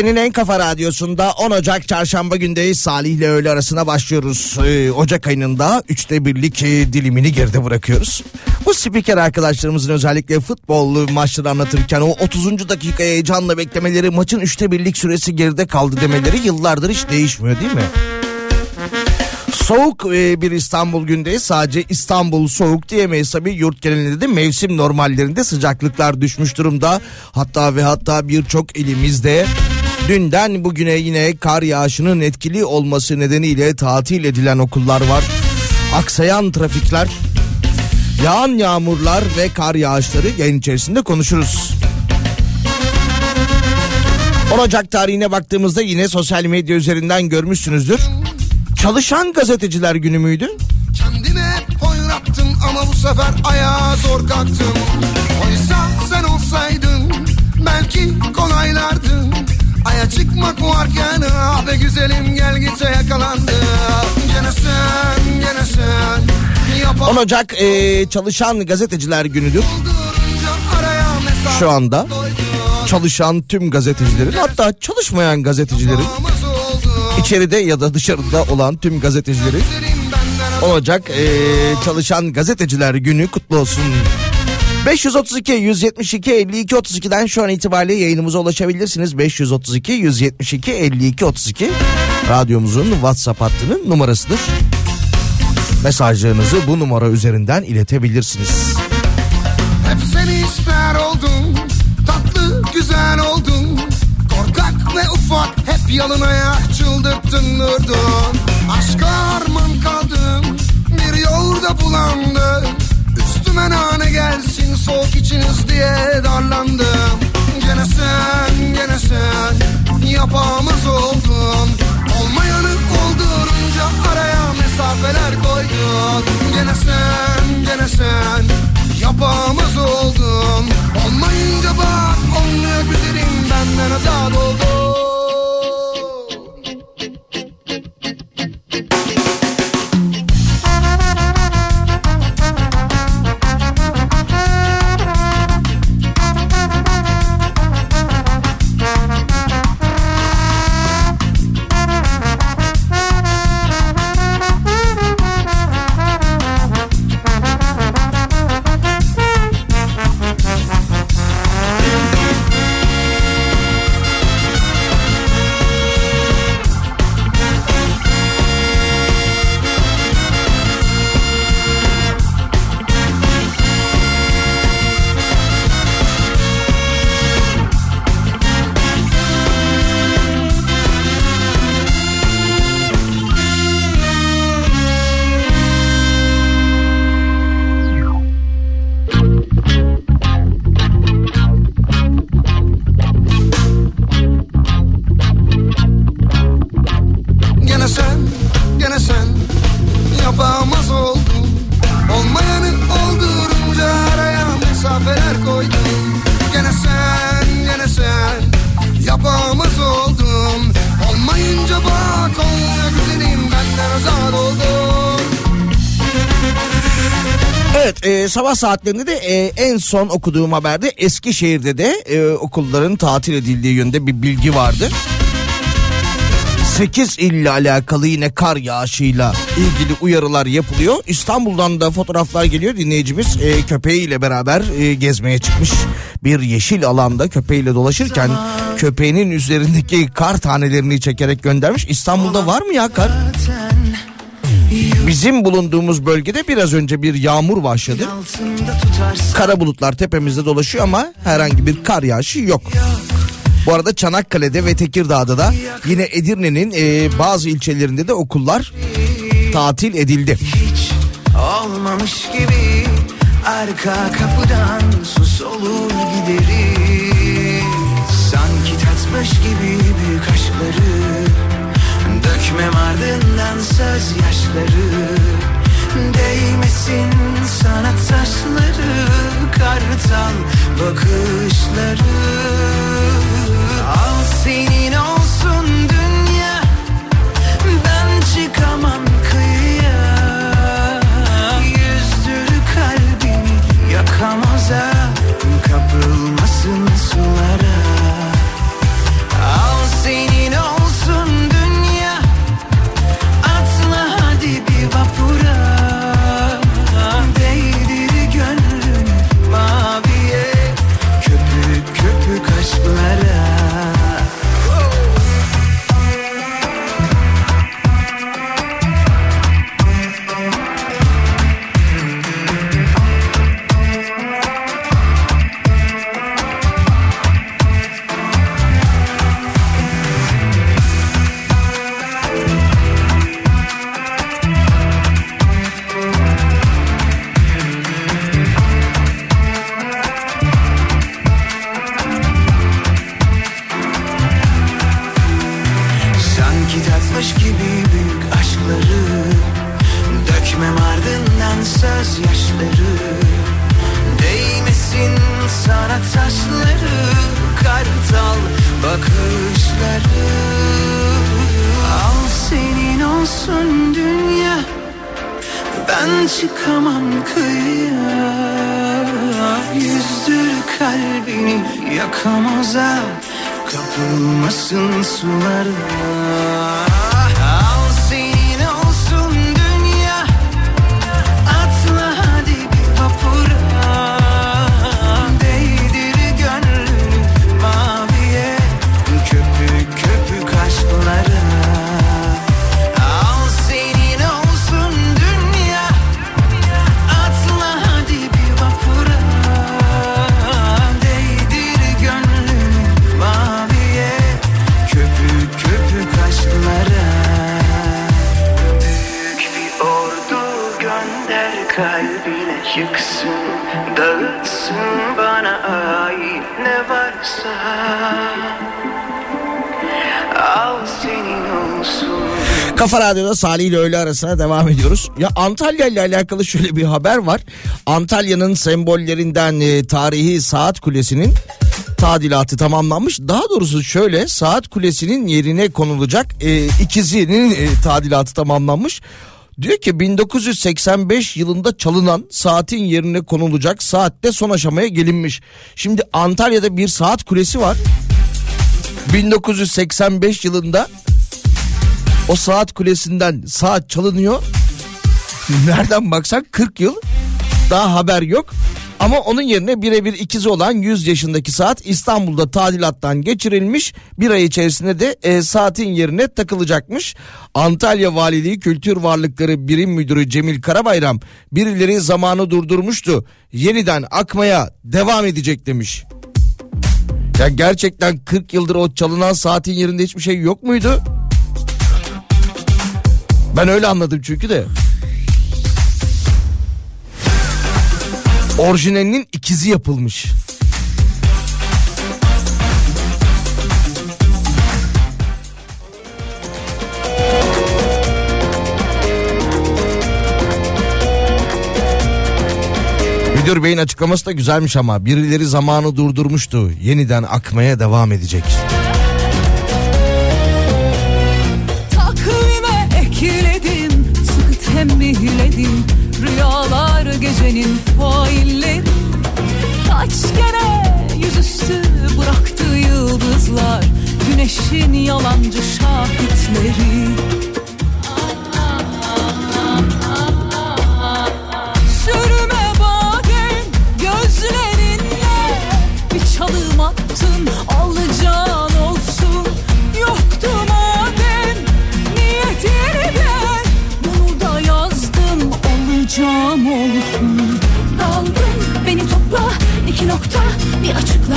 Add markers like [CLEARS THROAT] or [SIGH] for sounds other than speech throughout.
Türkiye'nin en kafa radyosunda 10 Ocak çarşamba gündeyiz. Salih ile öğle arasına başlıyoruz. Ee, Ocak ayının da üçte birlik e, dilimini geride bırakıyoruz. Bu spiker arkadaşlarımızın özellikle futbol maçları anlatırken o 30. dakika heyecanla beklemeleri maçın üçte birlik süresi geride kaldı demeleri yıllardır hiç değişmiyor değil mi? Soğuk e, bir İstanbul gündeyiz. Sadece İstanbul soğuk diyemeyiz tabii. Yurt genelinde de mevsim normallerinde sıcaklıklar düşmüş durumda. Hatta ve hatta birçok ilimizde dünden bugüne yine kar yağışının etkili olması nedeniyle tatil edilen okullar var. Aksayan trafikler, yağan yağmurlar ve kar yağışları yayın içerisinde konuşuruz. 10 Ocak tarihine baktığımızda yine sosyal medya üzerinden görmüşsünüzdür. Çalışan gazeteciler günü müydü? Kendime oynattım ama bu sefer ayağa zor kalktım. Oysa sen olsaydın belki kolaylardı. Aya çıkmak varken abi güzelim gel gite yakalandı. Gene sen gene sen. 10 Ocak e, çalışan gazeteciler günüdür. Şu anda çalışan tüm gazetecilerin hatta çalışmayan gazetecilerin içeride ya da dışarıda olan tüm gazetecilerin olacak e, çalışan gazeteciler günü kutlu olsun. 532 172 52 32'den şu an itibariyle yayınımıza ulaşabilirsiniz. 532 172 52 32 radyomuzun WhatsApp hattının numarasıdır. Mesajlarınızı bu numara üzerinden iletebilirsiniz. Hep seni ister oldum, tatlı güzel oldum. Korkak ve ufak hep yalınaya çıldırttın durdun. Aşk arman kaldım, bir yolda bulandım. Üstüme nane gelsin soğuk içiniz diye darlandım. Gene sen gene sen yapamaz oldun. Olmayanı oldurunca araya mesafeler koydun. Gene sen gene sen yapamaz oldun. Olmayınca bak olmuyor güzelim benden azat oldun sabah saatlerinde de e, en son okuduğum haberde Eskişehir'de de e, okulların tatil edildiği yönde bir bilgi vardı. 8 ille alakalı yine kar yağışıyla ilgili uyarılar yapılıyor. İstanbul'dan da fotoğraflar geliyor. Dinleyicimiz e, köpeğiyle beraber e, gezmeye çıkmış. Bir yeşil alanda köpeğiyle dolaşırken köpeğinin üzerindeki kar tanelerini çekerek göndermiş. İstanbul'da var mı ya kar? Bizim bulunduğumuz bölgede biraz önce bir yağmur başladı. Kara bulutlar tepemizde dolaşıyor ama herhangi bir kar yağışı yok. Bu arada Çanakkale'de ve Tekirdağ'da da yine Edirne'nin e, bazı ilçelerinde de okullar tatil edildi. Olmamış gibi arka kapıdan sus olur gideriz. Sanki tatmış gibi büyük aşkları dökmem ardından söz yaşları Değmesin sana taşları kartal bakışları ardından söz yaşları Değmesin sana taşları Kartal bakışları. Al senin olsun dünya Ben çıkamam kıyıya. Yüzdür kalbini yakamoza Kapılmasın sulara Kafa Radyo'da Salih ile öğle arasına devam ediyoruz. Ya Antalya ile alakalı şöyle bir haber var. Antalya'nın sembollerinden e, tarihi saat kulesinin tadilatı tamamlanmış. Daha doğrusu şöyle saat kulesinin yerine konulacak e, ikizinin e, tadilatı tamamlanmış. Diyor ki 1985 yılında çalınan saatin yerine konulacak saatte son aşamaya gelinmiş. Şimdi Antalya'da bir saat kulesi var. 1985 yılında o saat kulesinden saat çalınıyor. Nereden baksan 40 yıl daha haber yok. Ama onun yerine birebir ikizi olan 100 yaşındaki saat İstanbul'da tadilattan geçirilmiş. Bir ay içerisinde de e, saatin yerine takılacakmış. Antalya Valiliği Kültür Varlıkları Birim Müdürü Cemil Karabayram birileri zamanı durdurmuştu. Yeniden akmaya devam edecek demiş. Ya gerçekten 40 yıldır o çalınan saatin yerinde hiçbir şey yok muydu? Ben öyle anladım çünkü de. Orijinalinin ikizi yapılmış. Müdür beyin açıklaması da güzelmiş ama birileri zamanı durdurmuştu. Yeniden akmaya devam edecek. elin failleri Kaç kere yüzüstü bıraktı yıldızlar. Güneşin yalancı şahitleri. Beni açıkla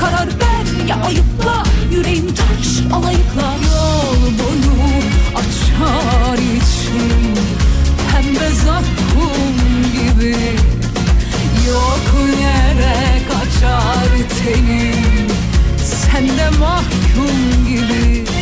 Karar ver ya ayıpla. Yüreğim taş alayıkla. Yol boyu açar içim. Pembe zakkum gibi. Yok yere kaçar tenim. Sen de mahkum gibi.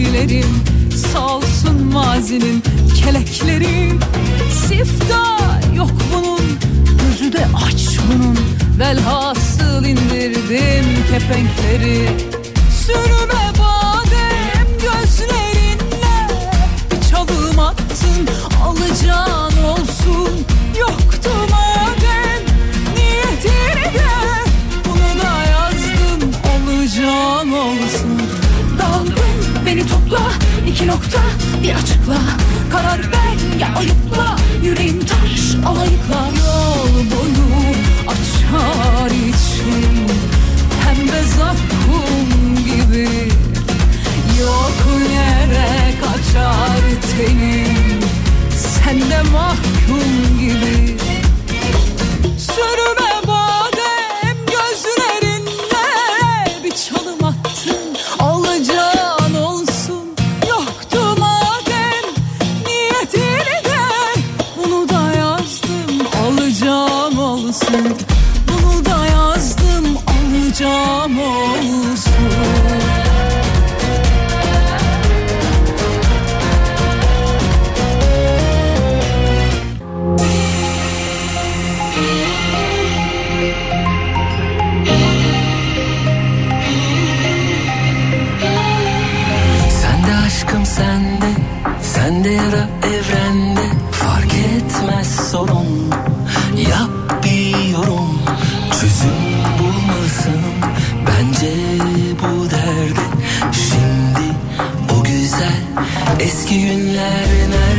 Malum emeklerim Salsın mazinin kelekleri. Sifta yok bunun Gözü de aç bunun. Velhasıl indirdim kepenkleri. Sürüme badem gözlerinle. Bir çalım attın alacağın olsun. Yoktu madem niyetini de. Bunu da yazdım olacağın iki nokta bir açıkla. Karar ver ya ayıpla. Yüreğim taş alayıkla. Yol boyu açar için hem de zakkum gibi. Yok yere kaçar tenim. Sen de mahkum gibi. Sürme Şimdi o güzel Eski günler nerede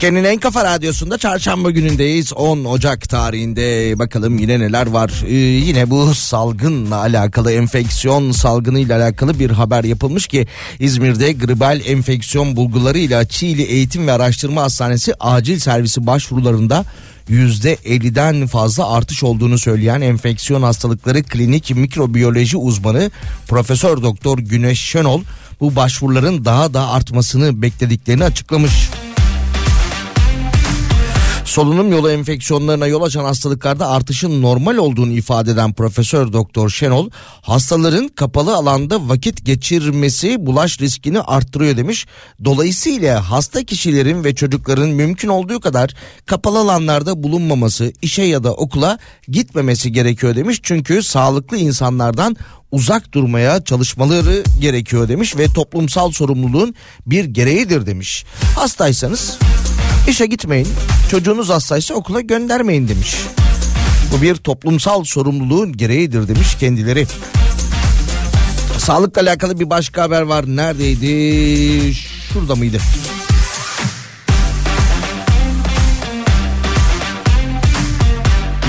Türkiye'nin en kafa radyosunda çarşamba günündeyiz. 10 Ocak tarihinde bakalım yine neler var. Ee, yine bu salgınla alakalı enfeksiyon salgınıyla alakalı bir haber yapılmış ki İzmir'de gribal enfeksiyon bulgularıyla Çiğli Eğitim ve Araştırma Hastanesi acil servisi başvurularında %50'den fazla artış olduğunu söyleyen enfeksiyon hastalıkları klinik mikrobiyoloji uzmanı Profesör Doktor Güneş Şenol bu başvuruların daha da artmasını beklediklerini açıklamış. Solunum yolu enfeksiyonlarına yol açan hastalıklarda artışın normal olduğunu ifade eden Profesör Doktor Şenol, hastaların kapalı alanda vakit geçirmesi bulaş riskini arttırıyor demiş. Dolayısıyla hasta kişilerin ve çocukların mümkün olduğu kadar kapalı alanlarda bulunmaması, işe ya da okula gitmemesi gerekiyor demiş. Çünkü sağlıklı insanlardan uzak durmaya çalışmaları gerekiyor demiş ve toplumsal sorumluluğun bir gereğidir demiş. Hastaysanız işe gitmeyin, çocuğunuz hastaysa okula göndermeyin demiş. Bu bir toplumsal sorumluluğun gereğidir demiş kendileri. Sağlıkla alakalı bir başka haber var. Neredeydi? Şurada mıydı?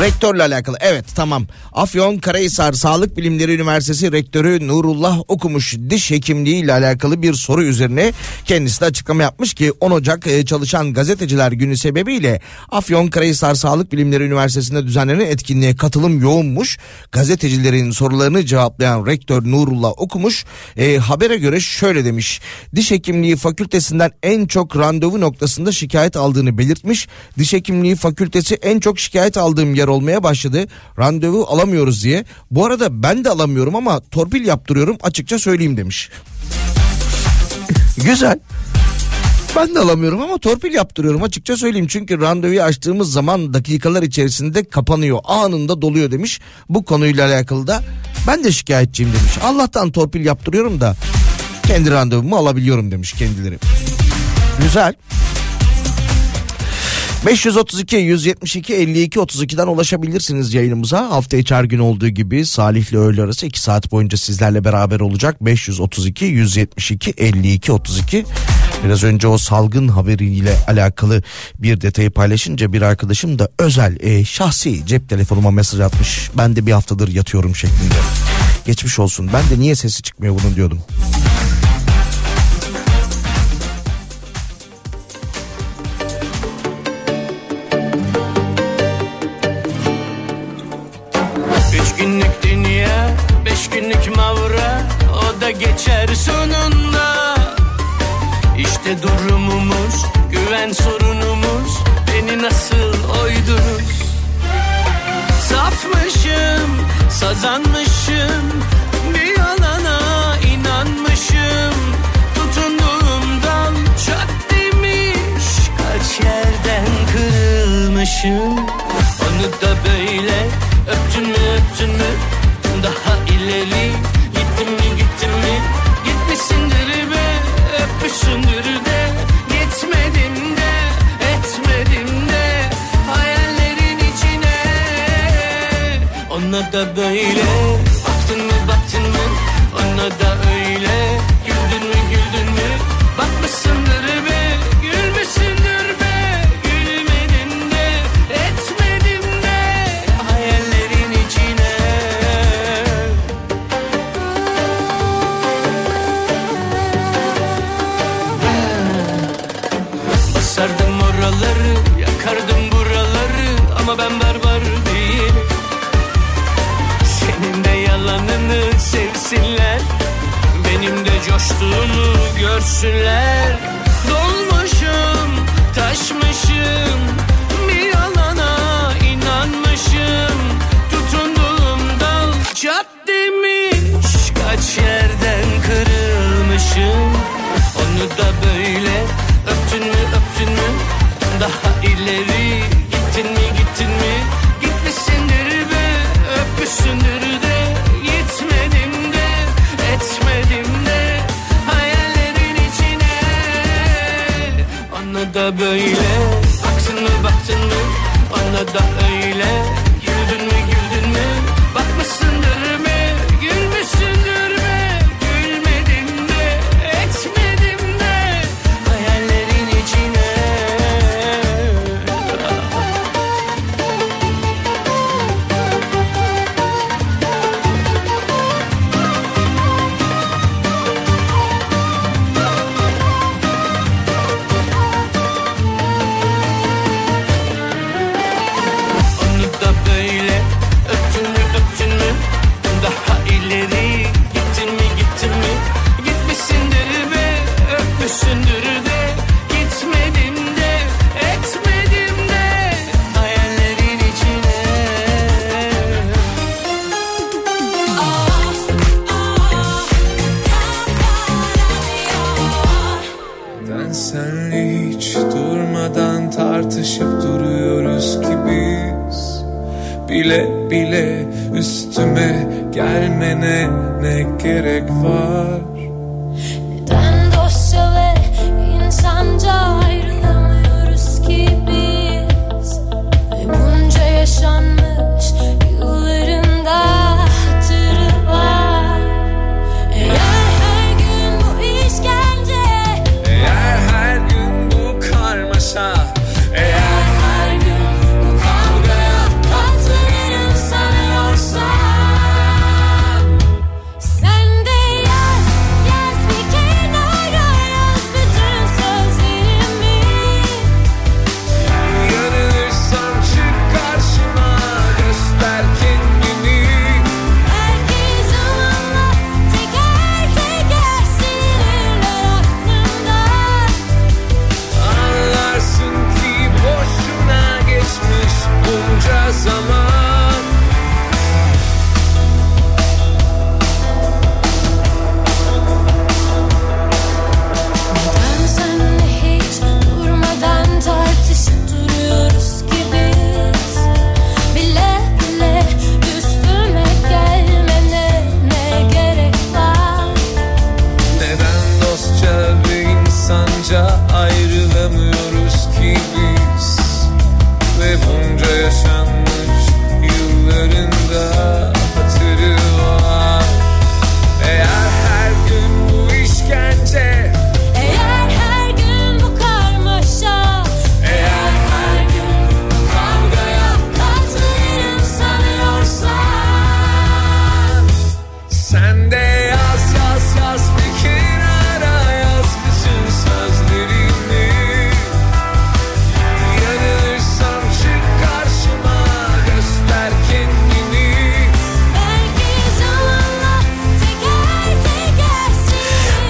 Rektörle alakalı evet tamam. Afyon Karahisar Sağlık Bilimleri Üniversitesi Rektörü Nurullah okumuş diş hekimliği ile alakalı bir soru üzerine kendisi de açıklama yapmış ki 10 Ocak e, çalışan gazeteciler günü sebebiyle Afyon Karahisar Sağlık Bilimleri Üniversitesi'nde düzenlenen etkinliğe katılım yoğunmuş. Gazetecilerin sorularını cevaplayan rektör Nurullah okumuş e, habere göre şöyle demiş. Diş hekimliği fakültesinden en çok randevu noktasında şikayet aldığını belirtmiş. Diş hekimliği fakültesi en çok şikayet aldığım yer olmaya başladı. Randevu alamıyoruz diye. Bu arada ben de alamıyorum ama torpil yaptırıyorum açıkça söyleyeyim demiş. [LAUGHS] Güzel. Ben de alamıyorum ama torpil yaptırıyorum açıkça söyleyeyim. Çünkü randevuyu açtığımız zaman dakikalar içerisinde kapanıyor. Anında doluyor demiş. Bu konuyla alakalı da ben de şikayetçiyim demiş. Allah'tan torpil yaptırıyorum da kendi randevumu alabiliyorum demiş kendileri. Güzel. 532 172 52 32'den ulaşabilirsiniz yayınımıza. Hafta içi her gün olduğu gibi Salih ile öğle arası 2 saat boyunca sizlerle beraber olacak. 532 172 52 32. Biraz önce o salgın haberiyle alakalı bir detayı paylaşınca bir arkadaşım da özel e, şahsi cep telefonuma mesaj atmış. Ben de bir haftadır yatıyorum şeklinde. Geçmiş olsun. Ben de niye sesi çıkmıyor bunun diyordum. İşte durumumuz, güven sorunumuz Beni nasıl oydunuz? Safmışım, sazanmışım Bir yalana inanmışım. Tutunduğum dal çat demiş Kaç yerden kırılmışım. Onu da böyle öptün mü öptün mü? Daha ileri gittin mi gittin mi? Gitmişsindir be öpmüşsündür de Gitmedim de etmedim de Hayallerin içine. Ona da böyle baktın mı baktın mı? Ona da sevsinler Benim de coştuğumu görsünler. Dolmuşum, taşmışım Bir yalana inanmışım. Tutunduğum dal çat demiş Kaç yerden kırılmışım. Onu da böyle öptün mü öptün mü? Daha ileri gittin mi gittin mi? Gitmişsindir be öpmüşsündür de böyle. Baktın mı baktın mı Ona da öyle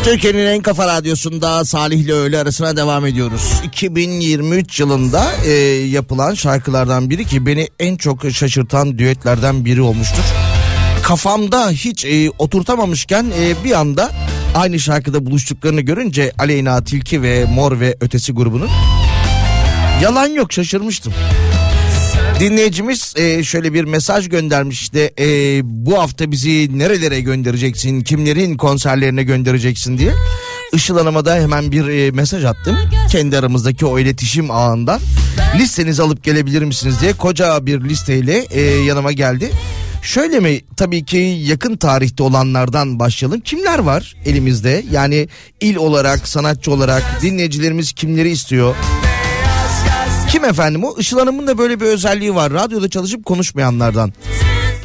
Türkiye'nin en kafa radyosunda Salih ile öğle arasına devam ediyoruz. 2023 yılında e, yapılan şarkılardan biri ki beni en çok şaşırtan düetlerden biri olmuştur. Kafamda hiç e, oturtamamışken e, bir anda aynı şarkıda buluştuklarını görünce Aleyna Tilki ve Mor ve Ötesi grubunun yalan yok şaşırmıştım. Dinleyicimiz e, şöyle bir mesaj göndermiş işte e, bu hafta bizi nerelere göndereceksin kimlerin konserlerine göndereceksin diye. Işıl Hanım'a da hemen bir e, mesaj attım. Kendi aramızdaki o iletişim ağından listenizi alıp gelebilir misiniz diye koca bir listeyle e, yanıma geldi. Şöyle mi tabii ki yakın tarihte olanlardan başlayalım. Kimler var elimizde? Yani il olarak, sanatçı olarak dinleyicilerimiz kimleri istiyor? Kim efendim o? Işıl Hanım'ın da böyle bir özelliği var. Radyoda çalışıp konuşmayanlardan.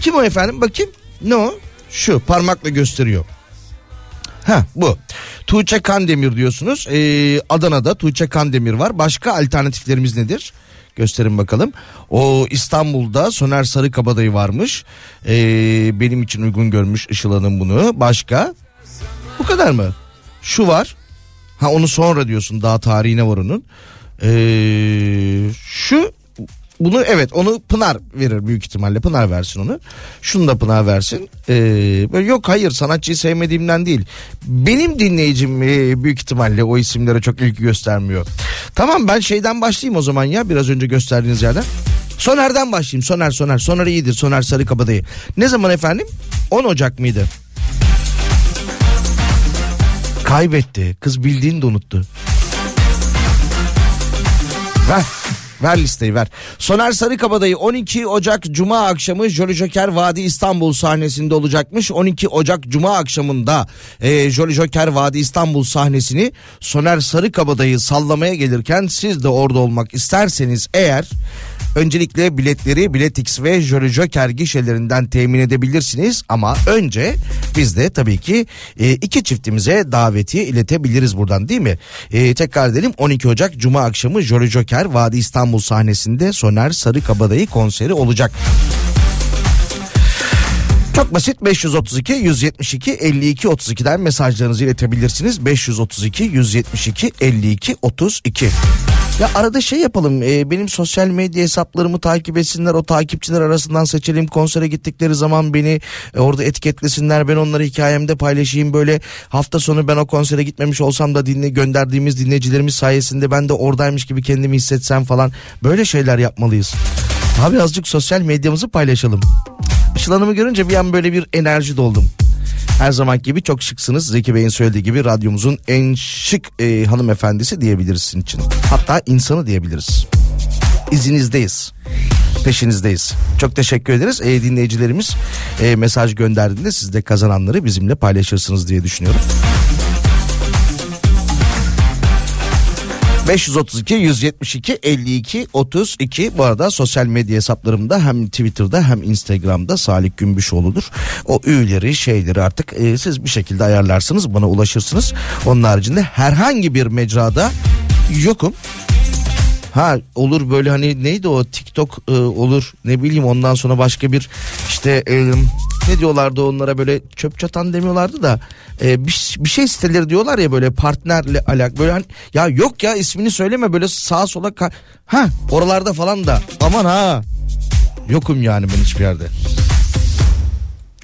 Kim o efendim? Bakayım. Ne o? Şu parmakla gösteriyor. Ha bu. Tuğçe Kandemir diyorsunuz. Ee, Adana'da Tuğçe Kandemir var. Başka alternatiflerimiz nedir? Gösterin bakalım. O İstanbul'da Soner Sarıkabadayı varmış. Ee, benim için uygun görmüş Işıl Hanım bunu. Başka? Bu kadar mı? Şu var. Ha onu sonra diyorsun daha tarihine var onun. Ee, şu bunu evet onu Pınar verir büyük ihtimalle Pınar versin onu. Şunu da Pınar versin. Ee, böyle yok hayır sanatçıyı sevmediğimden değil. Benim dinleyicim e, büyük ihtimalle o isimlere çok ilgi göstermiyor. Tamam ben şeyden başlayayım o zaman ya biraz önce gösterdiğiniz yerden. Soner'den başlayayım. Soner Soner. Soner iyidir. Soner Sarıkabadayı. Ne zaman efendim? 10 Ocak mıydı? Kaybetti. Kız bildiğini de unuttu. Ver. Ver listeyi ver. Soner Sarıkabadayı 12 Ocak Cuma akşamı Jolly Joker Vadi İstanbul sahnesinde olacakmış. 12 Ocak Cuma akşamında e, Jolly Joker Vadi İstanbul sahnesini Soner Sarıkabadayı sallamaya gelirken siz de orada olmak isterseniz eğer Öncelikle biletleri Biletix ve Jolly Joker gişelerinden temin edebilirsiniz ama önce biz de tabii ki e, iki çiftimize davetiye iletebiliriz buradan değil mi? E, tekrar edelim 12 Ocak Cuma akşamı Jolly Joker Vadi İstanbul sahnesinde Soner Sarıkabadayı konseri olacak. Çok basit 532 172 52 32'den mesajlarınızı iletebilirsiniz. 532 172 52 32. Ya arada şey yapalım e, benim sosyal medya hesaplarımı takip etsinler o takipçiler arasından seçelim konsere gittikleri zaman beni e, orada etiketlesinler ben onları hikayemde paylaşayım böyle hafta sonu ben o konsere gitmemiş olsam da dinle gönderdiğimiz dinleyicilerimiz sayesinde ben de oradaymış gibi kendimi hissetsem falan böyle şeyler yapmalıyız. Abi azıcık sosyal medyamızı paylaşalım. Işıl Hanım'ı görünce bir an böyle bir enerji doldum. Her zaman gibi çok şıksınız. Zeki Bey'in söylediği gibi radyomuzun en şık e, hanımefendisi diyebiliriz sizin için. Hatta insanı diyebiliriz. İzinizdeyiz. Peşinizdeyiz. Çok teşekkür ederiz. E, dinleyicilerimiz e, mesaj gönderdiğinde siz de kazananları bizimle paylaşırsınız diye düşünüyorum. 532 172 52 32 bu arada sosyal medya hesaplarımda hem Twitter'da hem Instagram'da Salih Gümbüşoğlu'dur. O üyeleri şeyleri artık e, siz bir şekilde ayarlarsınız bana ulaşırsınız. Onun haricinde herhangi bir mecrada yokum. Ha olur böyle hani neydi o TikTok e, olur ne bileyim ondan sonra başka bir işte e, ne diyorlardı onlara böyle çöp çatan demiyorlardı da e, bir, bir şey siteleri diyorlar ya böyle partnerle alak böyle hani ya yok ya ismini söyleme böyle sağa sola ka- ha oralarda falan da aman ha yokum yani ben hiçbir yerde.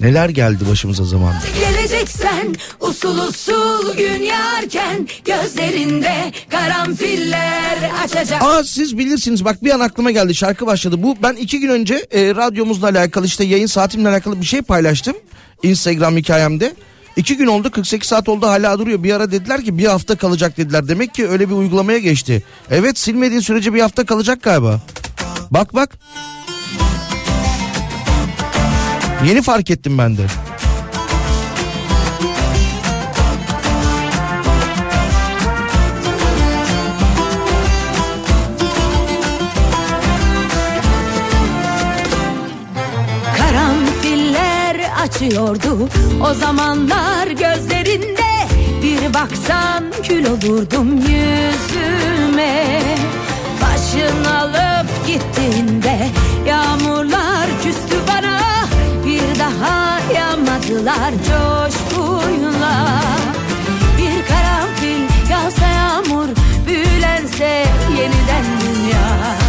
Neler geldi başımıza zamanda. Geleceksen usul usul gün yarken gözlerinde karanfiller açacak. Aa siz bilirsiniz bak bir an aklıma geldi şarkı başladı. Bu ben iki gün önce e, radyomuzla alakalı işte yayın saatimle alakalı bir şey paylaştım. Instagram hikayemde. İki gün oldu 48 saat oldu hala duruyor. Bir ara dediler ki bir hafta kalacak dediler. Demek ki öyle bir uygulamaya geçti. Evet silmediğin sürece bir hafta kalacak galiba. Bak bak. Yeni fark ettim ben de. Açıyordu. O zamanlar gözlerinde Bir baksan kül olurdum yüzüme. Başın alıp gittiğinde yağmurlar küstü bana. Bir daha yağmadılar coşkuyla. Bir karanfil yağsa yağmur büyülense yeniden dünya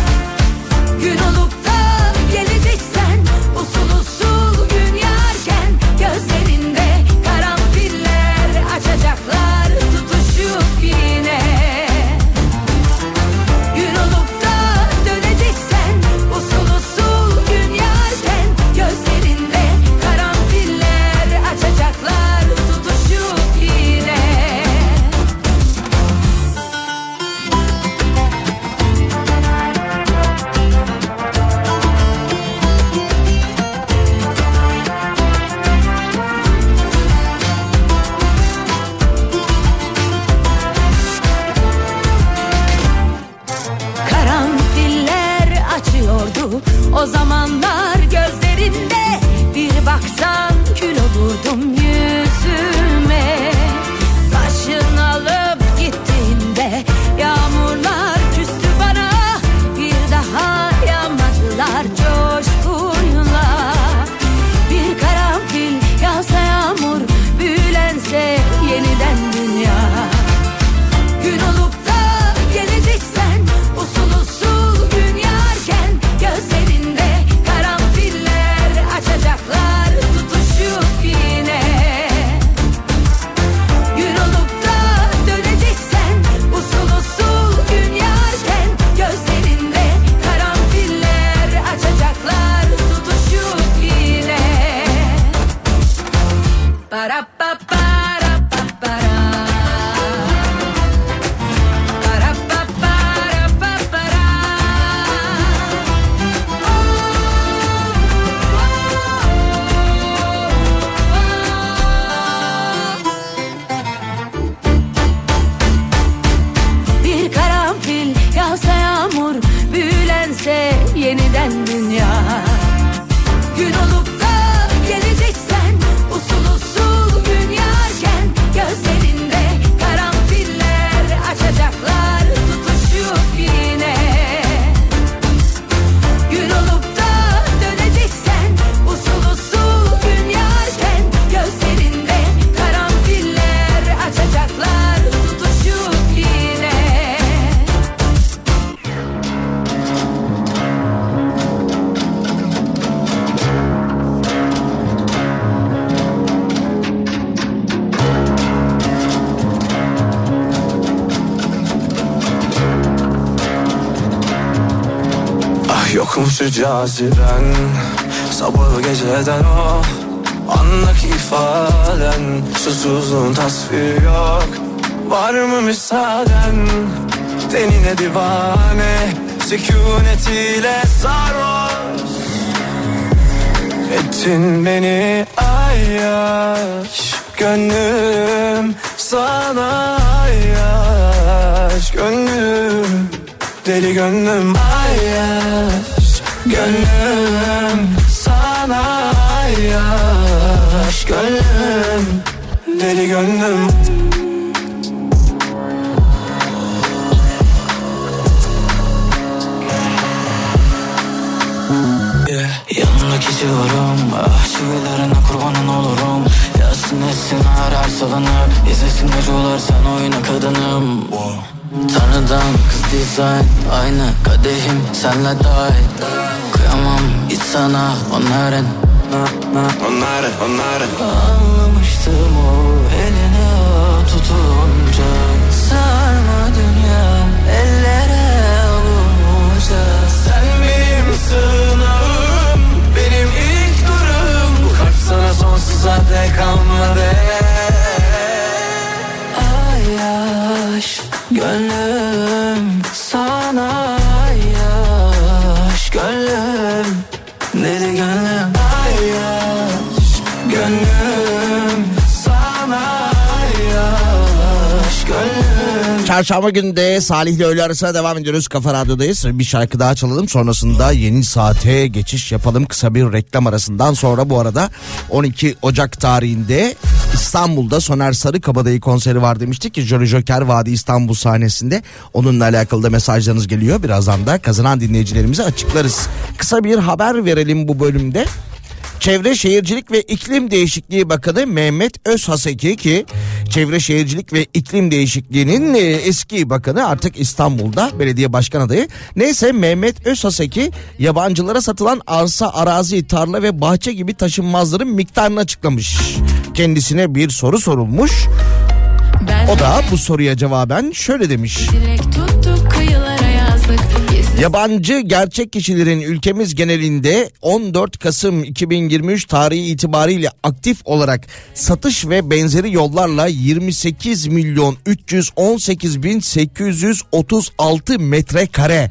caziben ayyaş Gönlüm deli gönlüm. Yanındaki civarım Ah çivilerine kurbanın olurum. Yazsın etsin her salınıp İzlesin acılar sen oyna kadınım. Tanrıdan kız dizayn Aynı kadehim senle dahil Kıyamam hiç sana onların Onların onların Anlamıştım o eline tutunca. Sarma dünyam ellere avunca Sen benim sığınağım Benim ilk durum. Bu kalp sana sonsuza dek kalmadı. Ay yaş Gönlüm Çarşamba günü de Salih ile öğle arasına devam ediyoruz. Kafa Radyo'dayız. Bir şarkı daha çalalım. Sonrasında yeni saate geçiş yapalım. Kısa bir reklam arasından sonra bu arada 12 Ocak tarihinde İstanbul'da Soner Sarıkabadayı konseri var demiştik ki Jolly Joker Vadi İstanbul sahnesinde. Onunla alakalı da mesajlarınız geliyor. Birazdan da kazanan dinleyicilerimize açıklarız. Kısa bir haber verelim bu bölümde. Çevre Şehircilik ve İklim Değişikliği Bakanı Mehmet Özhaseki ki Çevre Şehircilik ve İklim Değişikliği'nin e, eski bakanı artık İstanbul'da belediye başkan adayı. Neyse Mehmet Özhaseki yabancılara satılan arsa, arazi, tarla ve bahçe gibi taşınmazların miktarını açıklamış. Kendisine bir soru sorulmuş. O da bu soruya cevaben şöyle demiş. dilek Yabancı gerçek kişilerin ülkemiz genelinde 14 Kasım 2023 tarihi itibariyle aktif olarak satış ve benzeri yollarla 28 milyon 318 bin 836 metrekare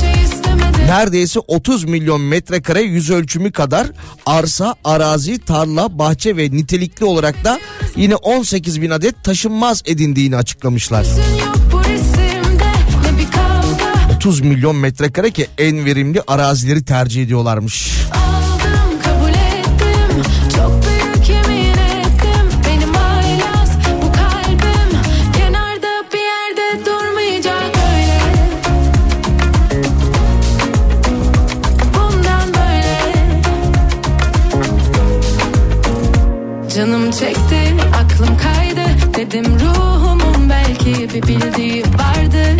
şey neredeyse 30 milyon metrekare yüz ölçümü kadar arsa, arazi, tarla, bahçe ve nitelikli olarak da yine 18 bin adet taşınmaz edindiğini açıklamışlar. Hüzün 30 milyon metrekare ki en verimli arazileri tercih ediyorlarmış. Canım çekti, aklım kaydı. Dedim ruhumun belki bir bildiği vardır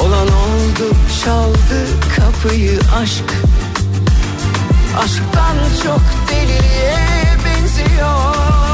Olan oldu çaldı kapıyı aşk. Aşktan çok deliliğe benziyor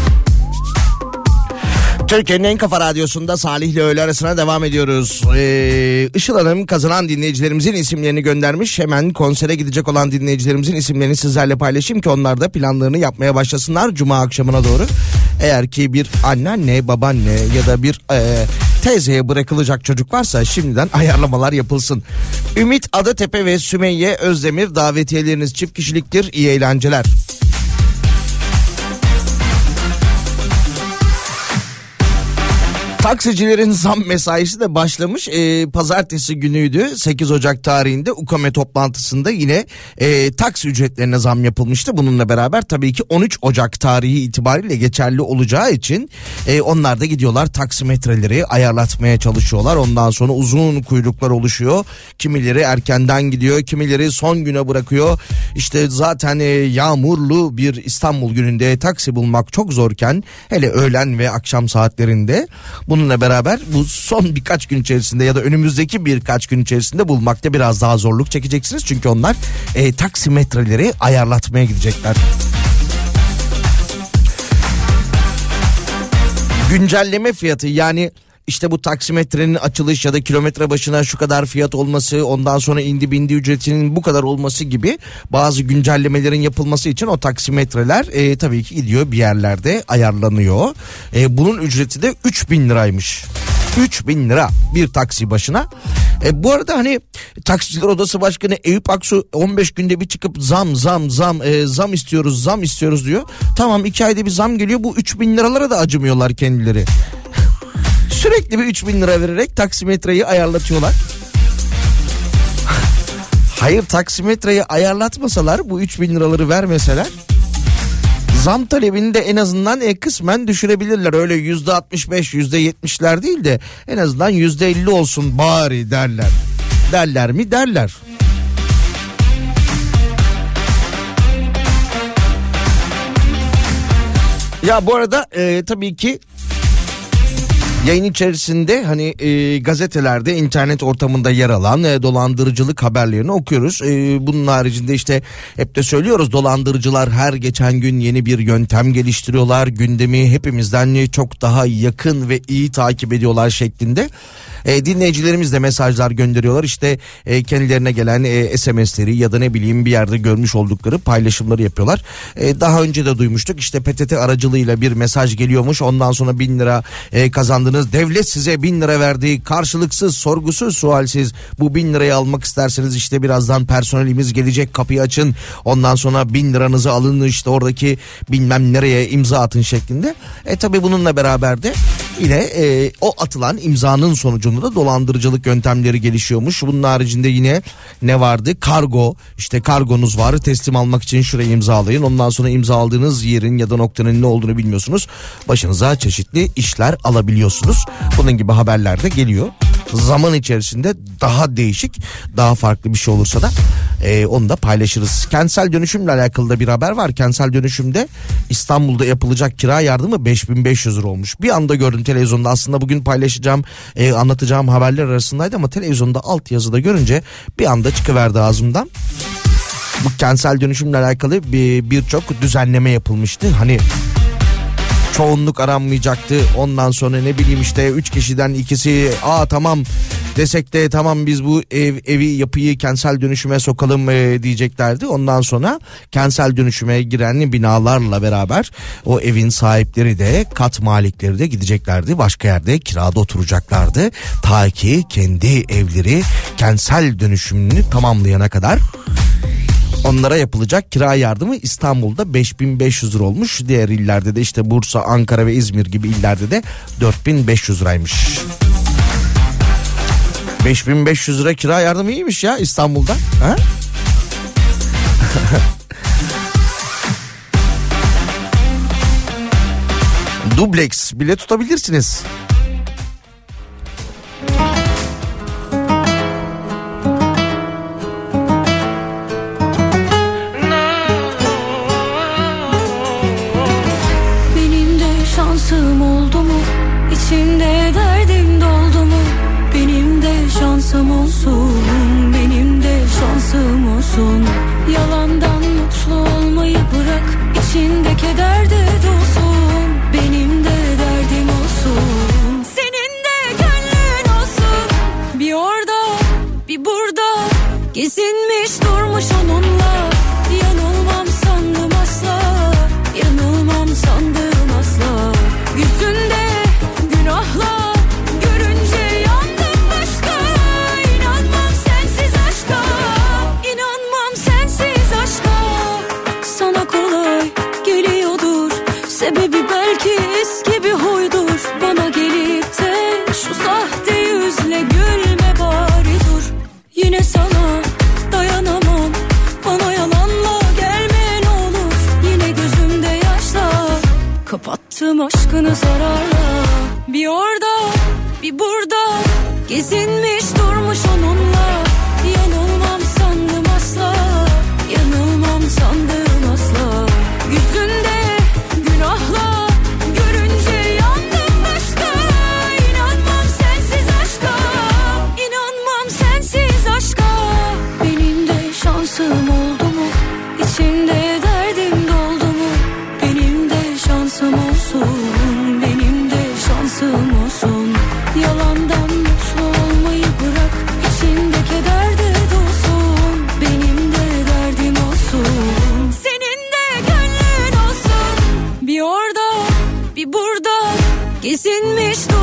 Türkiye'nin en kafa radyosunda Salih ile öğle arasına devam ediyoruz. Ee, Işıl Hanım kazanan dinleyicilerimizin isimlerini göndermiş. Hemen konsere gidecek olan dinleyicilerimizin isimlerini sizlerle paylaşayım ki onlar da planlarını yapmaya başlasınlar Cuma akşamına doğru. Eğer ki bir anneanne, babaanne ya da bir e, teyzeye bırakılacak çocuk varsa şimdiden [LAUGHS] ayarlamalar yapılsın. Ümit Adatepe ve Sümeyye Özdemir davetiyeleriniz çift kişiliktir. İyi eğlenceler. Taksicilerin zam mesaisi de başlamış. Ee, pazartesi günüydü 8 Ocak tarihinde UKME toplantısında yine e, taksi ücretlerine zam yapılmıştı. Bununla beraber tabii ki 13 Ocak tarihi itibariyle geçerli olacağı için e, onlar da gidiyorlar taksimetreleri ayarlatmaya çalışıyorlar. Ondan sonra uzun kuyruklar oluşuyor. Kimileri erkenden gidiyor, kimileri son güne bırakıyor. İşte zaten e, yağmurlu bir İstanbul gününde taksi bulmak çok zorken hele öğlen ve akşam saatlerinde Bununla beraber bu son birkaç gün içerisinde ya da önümüzdeki birkaç gün içerisinde bulmakta biraz daha zorluk çekeceksiniz. Çünkü onlar e, taksimetreleri ayarlatmaya gidecekler. Güncelleme fiyatı yani işte bu taksimetrenin açılış ya da kilometre başına şu kadar fiyat olması ondan sonra indi bindi ücretinin bu kadar olması gibi bazı güncellemelerin yapılması için o taksimetreler e, tabii ki gidiyor bir yerlerde ayarlanıyor. E, bunun ücreti de 3000 liraymış. 3000 lira bir taksi başına. E, bu arada hani taksiciler odası başkanı Eyüp Aksu 15 günde bir çıkıp zam zam zam e, zam istiyoruz zam istiyoruz diyor. Tamam 2 ayda bir zam geliyor bu 3000 liralara da acımıyorlar kendileri. Sürekli bir 3000 lira vererek taksimetreyi ayarlatıyorlar. [LAUGHS] Hayır taksimetreyi ayarlatmasalar bu 3000 liraları vermeseler Zam talebini de en azından e, kısmen düşürebilirler. Öyle yüzde 65 yüzde 70'ler değil de en azından yüzde 50 olsun bari derler. Derler mi derler. Ya bu arada e, tabii ki Yayın içerisinde hani e, gazetelerde internet ortamında yer alan e, dolandırıcılık haberlerini okuyoruz. E, bunun haricinde işte hep de söylüyoruz dolandırıcılar her geçen gün yeni bir yöntem geliştiriyorlar. Gündemi hepimizden çok daha yakın ve iyi takip ediyorlar şeklinde. E, dinleyicilerimiz de mesajlar gönderiyorlar. İşte e, kendilerine gelen e, SMS'leri ya da ne bileyim bir yerde görmüş oldukları paylaşımları yapıyorlar. E, daha önce de duymuştuk. İşte PTT aracılığıyla bir mesaj geliyormuş. Ondan sonra bin lira e, kazandınız. Devlet size bin lira verdi. Karşılıksız, sorgusuz, sualsiz. Bu bin lirayı almak isterseniz işte birazdan personelimiz gelecek kapıyı açın. Ondan sonra bin liranızı alın işte oradaki bilmem nereye imza atın şeklinde. E tabi bununla beraber de yine e, o atılan imzanın sonucunda da dolandırıcılık yöntemleri gelişiyormuş. Bunun haricinde yine ne vardı? Kargo işte kargonuz var teslim almak için şuraya imzalayın. Ondan sonra imza aldığınız yerin ya da noktanın ne olduğunu bilmiyorsunuz. Başınıza çeşitli işler alabiliyorsunuz. Bunun gibi haberler de geliyor. Zaman içerisinde daha değişik daha farklı bir şey olursa da e, onu da paylaşırız. Kentsel dönüşümle alakalı da bir haber var. Kentsel dönüşümde İstanbul'da yapılacak kira yardımı 5500 lira olmuş. Bir anda gördüm televizyonda aslında bugün paylaşacağım e, anlatacağım haberler arasındaydı ama televizyonda alt yazıda görünce bir anda çıkıverdi ağzımdan. Bu kentsel dönüşümle alakalı bir birçok düzenleme yapılmıştı. Hani çoğunluk aranmayacaktı. Ondan sonra ne bileyim işte üç kişiden ikisi aa tamam desek de tamam biz bu ev evi yapıyı kentsel dönüşüme sokalım e, diyeceklerdi. Ondan sonra kentsel dönüşüme giren binalarla beraber o evin sahipleri de kat malikleri de gideceklerdi. Başka yerde kirada oturacaklardı. Ta ki kendi evleri kentsel dönüşümünü tamamlayana kadar Onlara yapılacak kira yardımı İstanbul'da 5500 lira olmuş. Diğer illerde de işte Bursa, Ankara ve İzmir gibi illerde de 4500 liraymış. 5500 lira kira yardımı iyiymiş ya İstanbul'da. Ha? [LAUGHS] Dubleks bile tutabilirsiniz. Olsun. Yalandan mutlu olmayı bırak. İçinde keder de dolsun. Benim de derdim olsun. Senin de gönlün olsun. Bir orada, bir burada. Gezinmiş durmuş onunla. Aşkını zararla. Bir orada bir burada. Gezinmiş durmuş Gezinmiş durmuş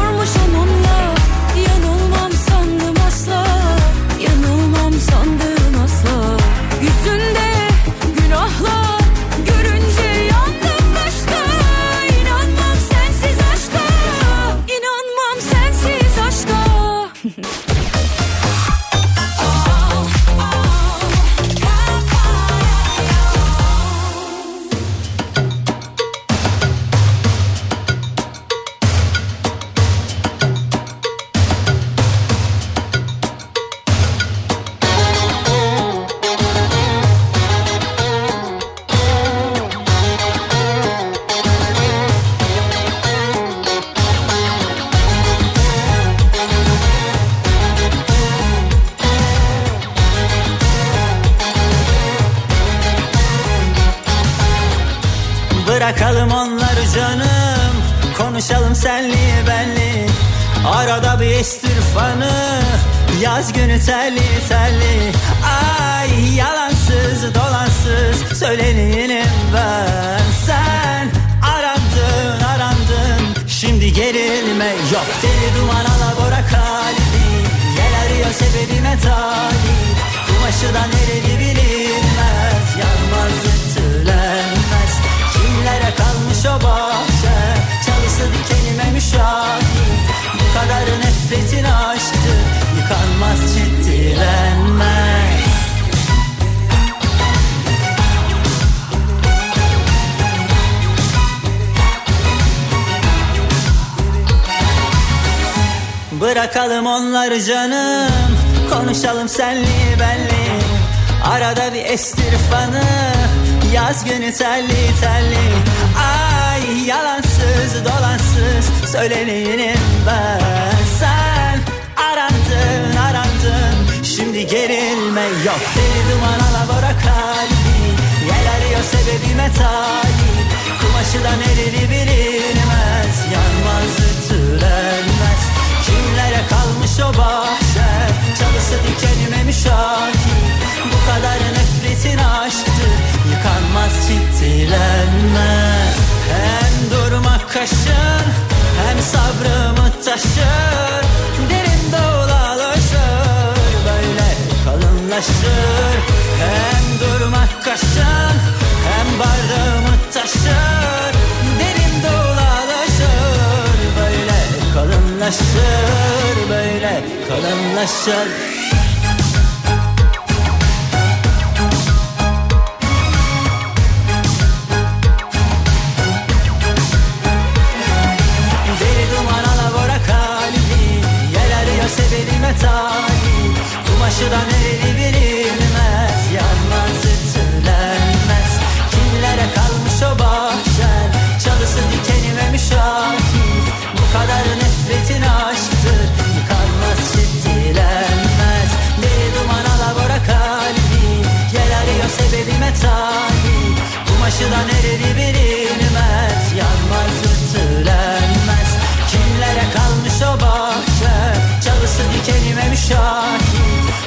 Kumaşı da nereli bilinmez Yanmaz ütülenmez. Kimlere kalmış o bahçe? Çalısı dikenime müşahit.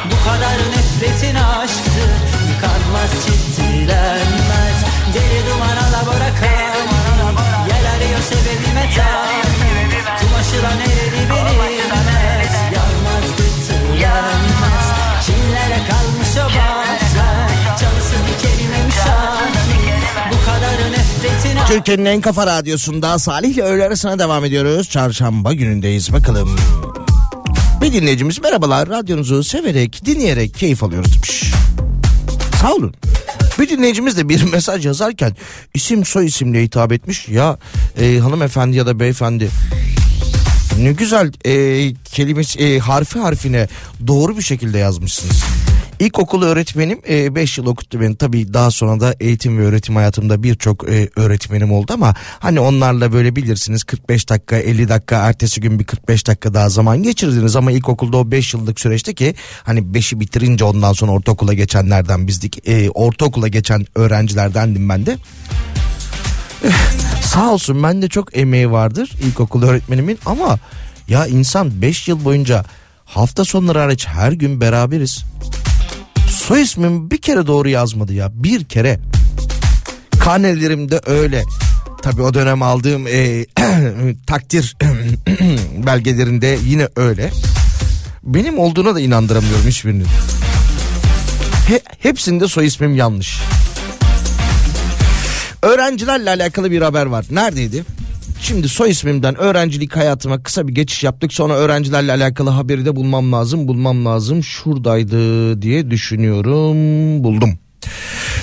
Bu kadar nefretin aşktır Yıkanmaz ciddilenmez Deli duman alabora kalbi Yel arıyor sebebime talip Türkiye'nin en kafa radyosunda Salih ile öğle arasına devam ediyoruz. Çarşamba günündeyiz bakalım. Bir dinleyicimiz merhabalar radyonuzu severek dinleyerek keyif alıyoruz demiş. Sağ olun. Bir dinleyicimiz de bir [LAUGHS] mesaj yazarken isim soy isimle hitap etmiş. Ya e, hanımefendi ya da beyefendi ne güzel e, kelimesi e, harfi harfine doğru bir şekilde yazmışsınız. İlkokul öğretmenim 5 yıl okuttu beni. Tabii daha sonra da eğitim ve öğretim hayatımda birçok e, öğretmenim oldu ama hani onlarla böyle bilirsiniz 45 dakika 50 dakika ertesi gün bir 45 dakika daha zaman geçirdiniz ama ilkokulda o 5 yıllık süreçte ki hani 5'i bitirince ondan sonra ortaokula geçenlerden bizdik. E, ortaokula geçen öğrencilerdendim ben de. Sağ olsun ben de çok emeği vardır ilkokul öğretmenimin ama ya insan 5 yıl boyunca hafta sonları hariç her gün beraberiz. Soy ismimi bir kere doğru yazmadı ya bir kere. Karnelerimde öyle. Tabii o dönem aldığım e, [CLEARS THROAT] takdir [CLEARS THROAT] belgelerinde yine öyle. Benim olduğuna da inandıramıyorum hiçbirinin. He, hepsinde soy ismim yanlış. Öğrencilerle alakalı bir haber var. Neredeydi? Şimdi soy ismimden öğrencilik hayatıma kısa bir geçiş yaptık. Sonra öğrencilerle alakalı haberi de bulmam lazım. Bulmam lazım. Şuradaydı diye düşünüyorum. Buldum.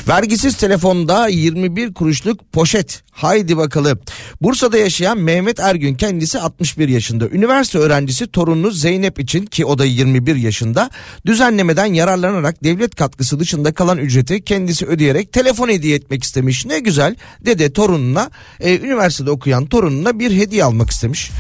Vergisiz telefonda 21 kuruşluk poşet. Haydi bakalım. Bursa'da yaşayan Mehmet Ergün kendisi 61 yaşında. Üniversite öğrencisi torununu Zeynep için ki o da 21 yaşında düzenlemeden yararlanarak devlet katkısı dışında kalan ücreti kendisi ödeyerek telefon hediye etmek istemiş. Ne güzel dede torununa e, üniversitede okuyan torununa bir hediye almak istemiş.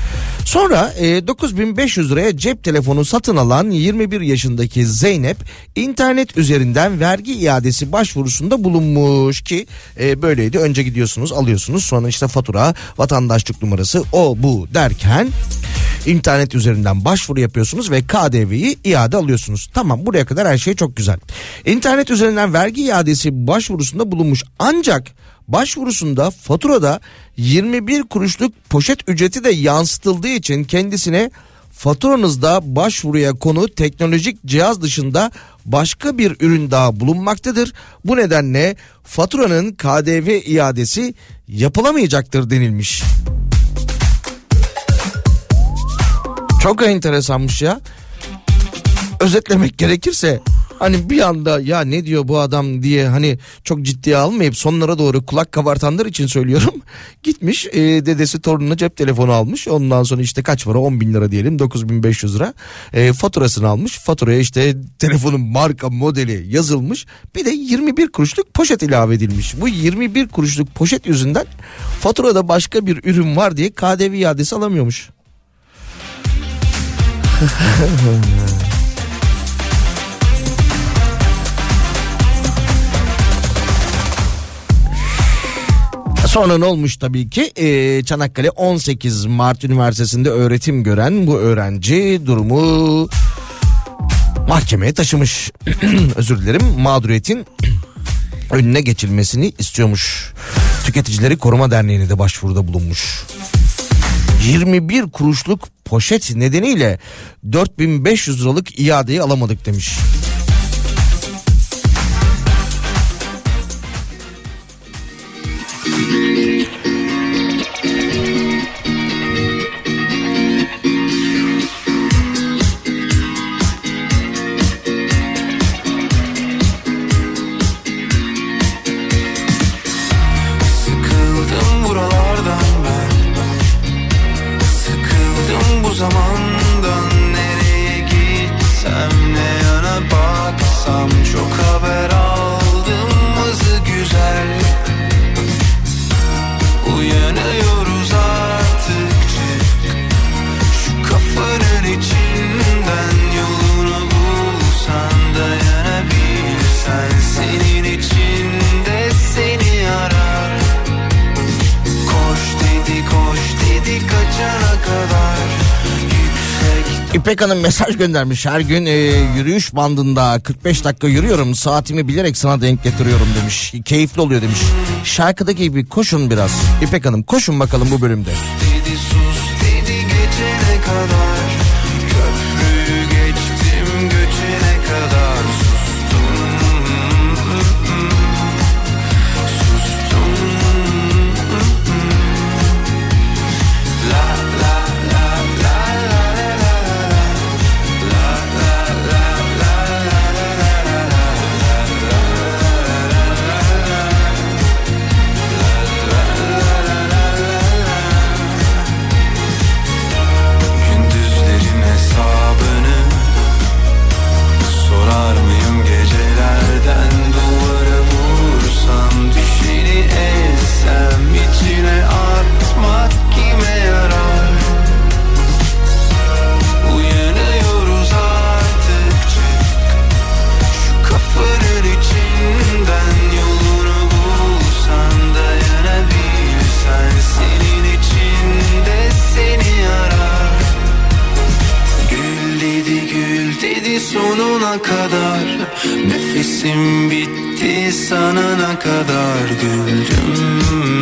Sonra e, 9500 liraya cep telefonu satın alan 21 yaşındaki Zeynep internet üzerinden vergi iadesi başvurusunda bulunmuş ki e, böyleydi. Önce gidiyorsunuz alıyorsunuz sonra işte fatura, vatandaşlık numarası o bu derken internet üzerinden başvuru yapıyorsunuz ve KDV'yi iade alıyorsunuz. Tamam buraya kadar her şey çok güzel. İnternet üzerinden vergi iadesi başvurusunda bulunmuş ancak başvurusunda faturada 21 kuruşluk poşet ücreti de yansıtıldığı için kendisine faturanızda başvuruya konu teknolojik cihaz dışında başka bir ürün daha bulunmaktadır. Bu nedenle faturanın KDV iadesi yapılamayacaktır denilmiş. Çok enteresanmış ya. Özetlemek gerekirse hani bir anda ya ne diyor bu adam diye hani çok ciddiye almayıp sonlara doğru kulak kabartanlar için söylüyorum. [LAUGHS] Gitmiş e, dedesi torununa cep telefonu almış ondan sonra işte kaç para 10 bin lira diyelim 9500 lira e, faturasını almış. Faturaya işte [LAUGHS] telefonun marka modeli yazılmış bir de 21 kuruşluk poşet ilave edilmiş. Bu 21 kuruşluk poşet yüzünden faturada başka bir ürün var diye KDV iadesi alamıyormuş. [LAUGHS] Sonra ne olmuş tabii ki Ee, Çanakkale 18 Mart Üniversitesi'nde öğretim gören bu öğrenci durumu mahkemeye taşımış. [CLEARS THROAT] Özür dilerim mağduriyetin önüne geçilmesini istiyormuş. Tüketicileri Koruma Derneği'ne de başvuruda bulunmuş. 21 kuruşluk poşet nedeniyle 4500 liralık iadeyi alamadık demiş. İpek Hanım mesaj göndermiş. Her gün e, yürüyüş bandında 45 dakika yürüyorum. Saatimi bilerek sana denk getiriyorum demiş. Keyifli oluyor demiş. Şarkıdaki gibi koşun biraz. İpek Hanım koşun bakalım bu bölümde. dedi sus dedi geçene kadar Köprüyü geçtim göçene kadar Nefesim bitti sanana kadar güldüm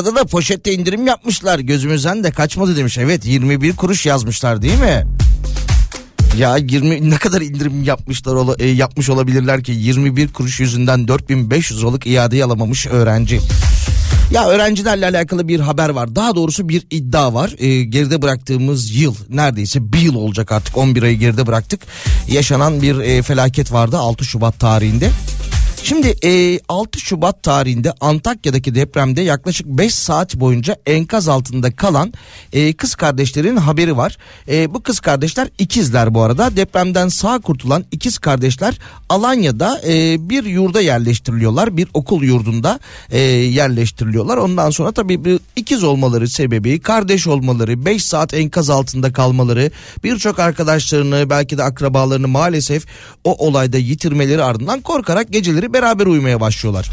arada da poşette indirim yapmışlar. Gözümüzden de kaçmadı demiş. Evet 21 kuruş yazmışlar değil mi? Ya 20 ne kadar indirim yapmışlar e, yapmış olabilirler ki 21 kuruş yüzünden 4500 liralık iadeyi alamamış öğrenci. Ya öğrencilerle alakalı bir haber var. Daha doğrusu bir iddia var. Ee, geride bıraktığımız yıl neredeyse bir yıl olacak artık 11 ayı geride bıraktık. Yaşanan bir e, felaket vardı 6 Şubat tarihinde. Şimdi e, 6 Şubat tarihinde Antakya'daki depremde yaklaşık 5 saat boyunca enkaz altında kalan e, kız kardeşlerin haberi var. E, bu kız kardeşler ikizler bu arada. Depremden sağ kurtulan ikiz kardeşler Alanya'da e, bir yurda yerleştiriliyorlar. Bir okul yurdunda e, yerleştiriliyorlar. Ondan sonra tabii bir ikiz olmaları sebebi, kardeş olmaları, 5 saat enkaz altında kalmaları, birçok arkadaşlarını belki de akrabalarını maalesef o olayda yitirmeleri ardından korkarak geceleri beraber uyumaya başlıyorlar.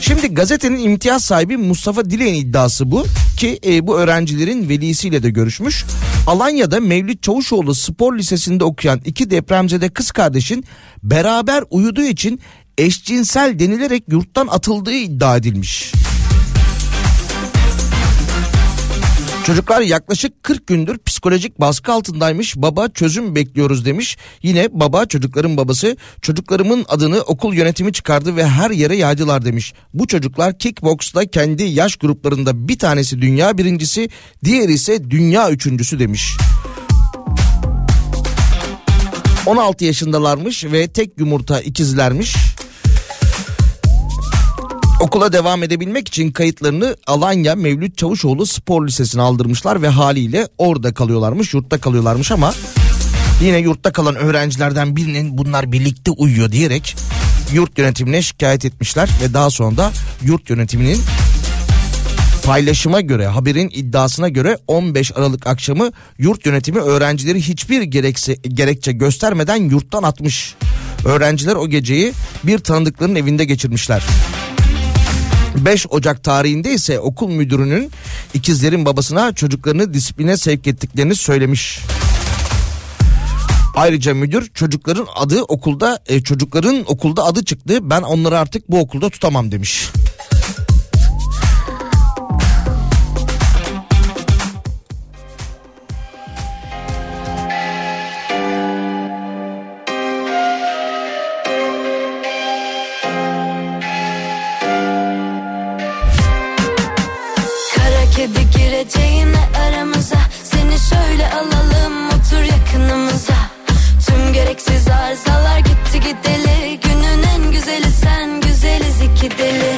Şimdi gazetenin imtiyaz sahibi Mustafa Dilek'in iddiası bu ki e, bu öğrencilerin velisiyle de görüşmüş. Alanya'da Mevlüt Çavuşoğlu Spor Lisesi'nde okuyan iki depremzede kız kardeşin beraber uyuduğu için eşcinsel denilerek yurttan atıldığı iddia edilmiş. Çocuklar yaklaşık 40 gündür psikolojik baskı altındaymış. Baba çözüm bekliyoruz demiş. Yine baba çocukların babası çocuklarımın adını okul yönetimi çıkardı ve her yere yaydılar demiş. Bu çocuklar kickboxta kendi yaş gruplarında bir tanesi dünya birincisi, diğeri ise dünya üçüncüsü demiş. 16 yaşındalarmış ve tek yumurta ikizlermiş. Okula devam edebilmek için kayıtlarını Alanya Mevlüt Çavuşoğlu Spor Lisesi'ne aldırmışlar ve haliyle orada kalıyorlarmış, yurtta kalıyorlarmış ama yine yurtta kalan öğrencilerden birinin bunlar birlikte uyuyor diyerek yurt yönetimine şikayet etmişler ve daha sonra da yurt yönetiminin paylaşıma göre haberin iddiasına göre 15 Aralık akşamı yurt yönetimi öğrencileri hiçbir gerekse, gerekçe göstermeden yurttan atmış. Öğrenciler o geceyi bir tanıdıklarının evinde geçirmişler. 5 Ocak tarihinde ise okul müdürünün ikizlerin babasına çocuklarını disipline sevk ettiklerini söylemiş. Ayrıca müdür çocukların adı okulda e, çocukların okulda adı çıktı. Ben onları artık bu okulda tutamam demiş. Gireceğine aramıza Seni şöyle alalım otur yakınımıza. Tüm gereksiz arızalar gitti gideli Günün en güzeli sen güzeliz iki deli.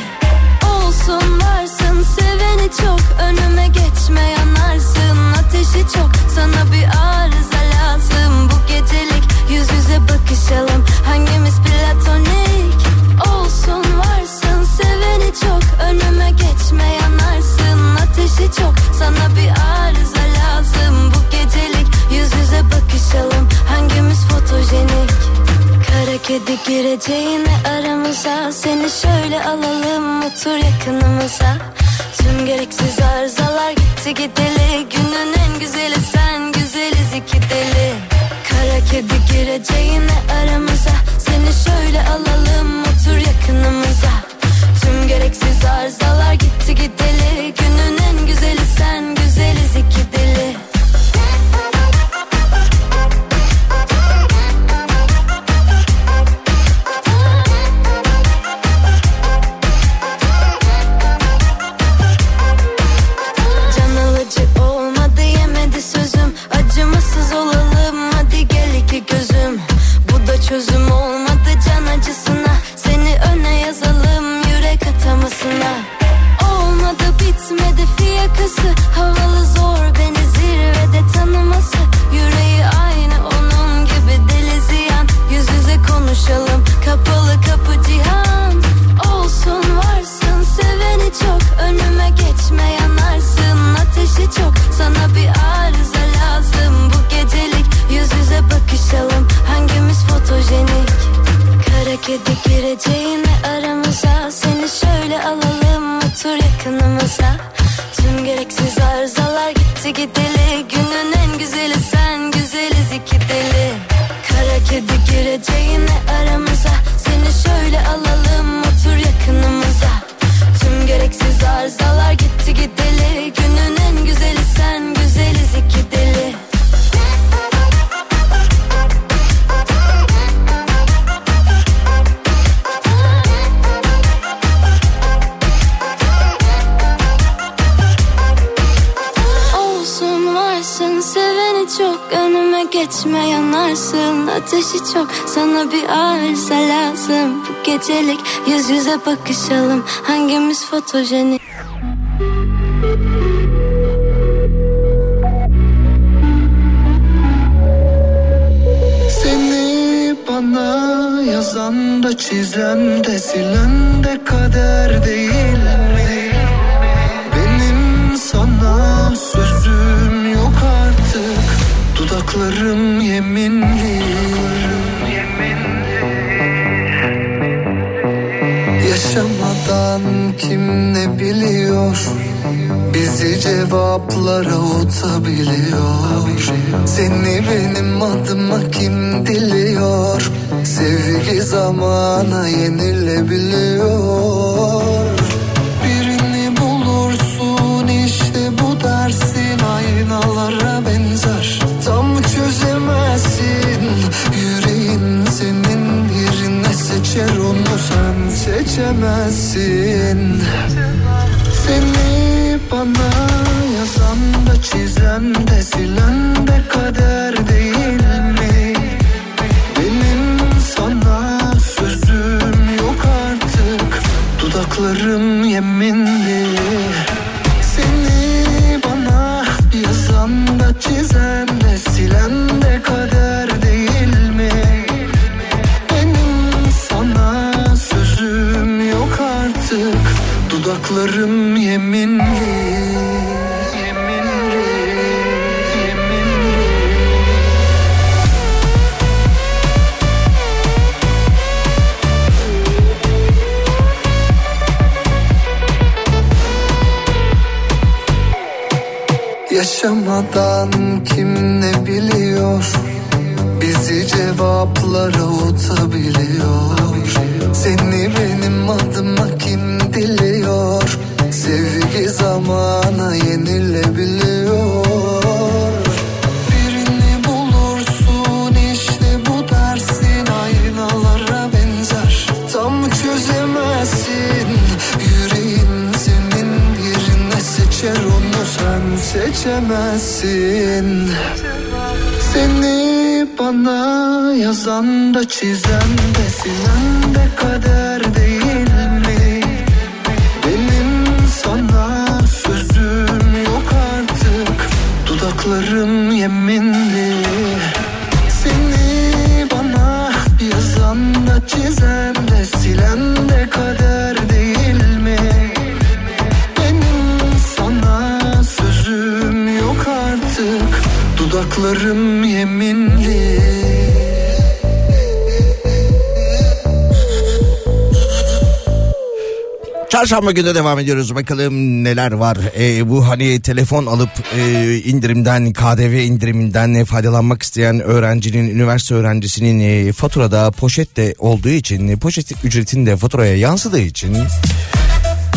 Olsun varsın seveni çok Önüme geçme yanarsın. Ateşi çok Sana bir arıza lazım. Bu gecelik Yüz yüze bakışalım hangimiz platonik? Olsun varsın seveni çok Önüme geçme yanarsın. Ateşi çok Sana bir arıza lazım. Bu gecelik Yüz yüze bakışalım. Hangimiz fotojenik? Kara kedi gireceğine aramıza. Seni şöyle alalım otur yakınımıza. Tüm gereksiz arızalar gitti gideli. Günün en güzeli sen güzeliz iki deli. Kara kedi gireceğine aramıza. Seni şöyle alalım otur yakınımıza Tüm gereksiz arızalar gitti gideli. Günün en güzeli sen güzeliz iki deli. Acımasız olalım hadi gel gözüm. Bu da çözüm olmadı fiyakası Havalı zor beni zirvede tanıması. Yüreği aynı onun gibi deli ziyan. Yüz yüze konuşalım kapalı kapı cihan. Olsun varsın seveni çok. Önüme geçme yanarsın ateşi çok. Sana bir arıza lazım bu gecelik. Yüz yüze bakışalım hangimiz fotojenik? Kara kedi gireceğine aramıza. Seni şöyle alalım otur yakınımıza Ateşi çok. Sana bir arıza lazım. Bu gecelik yüz yüze bakışalım. Hangimiz fotojenik Seni bana yazan da çizen de silen de kader değil mi? Benim sana sözüm yok artık. Dudaklarım yeminli Yaşamadan kim ne biliyor? Bizi cevaplara utabiliyor Seni benim adıma kim diliyor? Sevgi zamana yenilebiliyor seçemezsin Seni bana yazan da çizen de silen de kader değil mi? Benim sana sözüm yok artık Dudaklarım yeminli Seni bana yazan da çizen de silen de kader Yaşamadan kim ne biliyor? Bizi cevaplara utabiliyor Seni benim adıma kim diliyor? Sevgi zamana yenilebiliyor sen seçemezsin Seni bana yazan da çizen de silen de kader değil mi? Benim sana sözüm yok artık. Dudaklarım yeminli. Seni bana yazan da çizen de silen de kader Dudaklarım yeminli Çarşamba günü devam ediyoruz. Bakalım neler var. Ee, bu hani telefon alıp e, indirimden, KDV indiriminden faydalanmak isteyen öğrencinin, üniversite öğrencisinin e, faturada poşette olduğu için, e, poşet ücretinin de faturaya yansıdığı için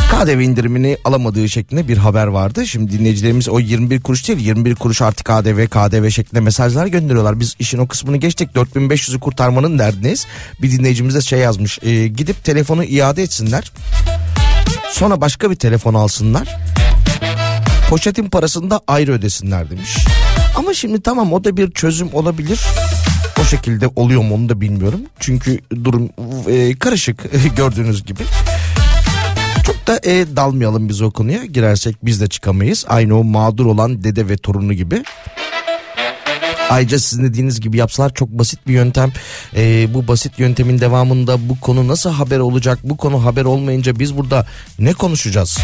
KDV indirimini alamadığı şeklinde bir haber vardı. Şimdi dinleyicilerimiz o 21 kuruş değil 21 kuruş artı KDV KDV şeklinde mesajlar gönderiyorlar. Biz işin o kısmını geçtik 4500'ü kurtarmanın derdindeyiz. Bir dinleyicimiz de şey yazmış e, gidip telefonu iade etsinler. Sonra başka bir telefon alsınlar. Poşetin parasını da ayrı ödesinler demiş. Ama şimdi tamam o da bir çözüm olabilir. O şekilde oluyor mu onu da bilmiyorum. Çünkü durum e, karışık [LAUGHS] gördüğünüz gibi. Da e, dalmayalım biz o konuya. Girersek biz de çıkamayız. Aynı o mağdur olan dede ve torunu gibi. Ayrıca sizin dediğiniz gibi yapsalar çok basit bir yöntem. Ee, bu basit yöntemin devamında bu konu nasıl haber olacak? Bu konu haber olmayınca biz burada ne konuşacağız?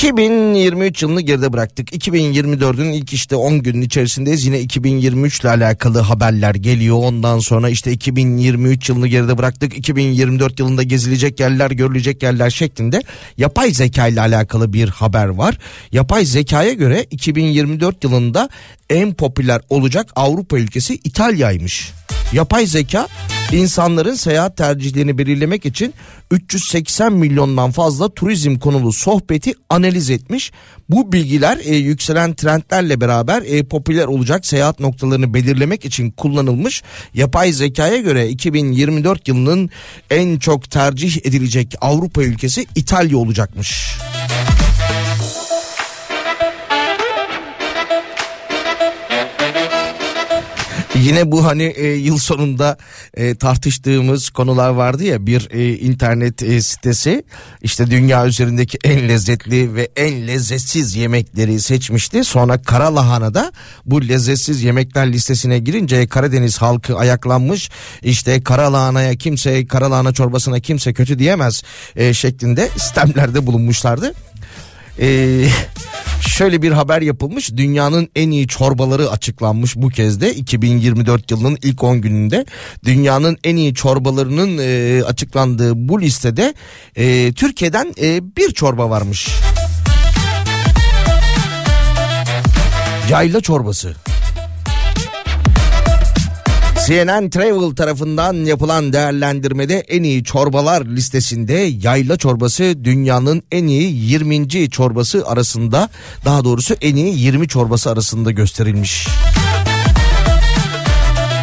2023 yılını geride bıraktık. 2024'ün ilk işte 10 günün içerisindeyiz. Yine 2023 ile alakalı haberler geliyor. Ondan sonra işte 2023 yılını geride bıraktık. 2024 yılında gezilecek yerler, görülecek yerler şeklinde yapay zeka ile alakalı bir haber var. Yapay zekaya göre 2024 yılında en popüler olacak Avrupa ülkesi İtalya'ymış. Yapay zeka insanların seyahat tercihlerini belirlemek için 380 milyondan fazla turizm konulu sohbeti analiz etmiş. Bu bilgiler e, yükselen trendlerle beraber e, popüler olacak seyahat noktalarını belirlemek için kullanılmış. Yapay zekaya göre 2024 yılının en çok tercih edilecek Avrupa ülkesi İtalya olacakmış. Yine bu hani e, yıl sonunda e, tartıştığımız konular vardı ya bir e, internet e, sitesi işte dünya üzerindeki en lezzetli ve en lezzetsiz yemekleri seçmişti. Sonra kara lahana da bu lezzetsiz yemekler listesine girince Karadeniz halkı ayaklanmış. İşte kara lahanaya kimse kara lahana çorbasına kimse kötü diyemez e, şeklinde sistemlerde bulunmuşlardı. Ee, [LAUGHS] şöyle bir haber yapılmış. Dünyanın en iyi çorbaları açıklanmış bu kez de 2024 yılının ilk 10 gününde. Dünyanın en iyi çorbalarının e, açıklandığı bu listede e, Türkiye'den e, bir çorba varmış. Yayla çorbası. CNN Travel tarafından yapılan değerlendirmede en iyi çorbalar listesinde yayla çorbası dünyanın en iyi 20. çorbası arasında daha doğrusu en iyi 20 çorbası arasında gösterilmiş.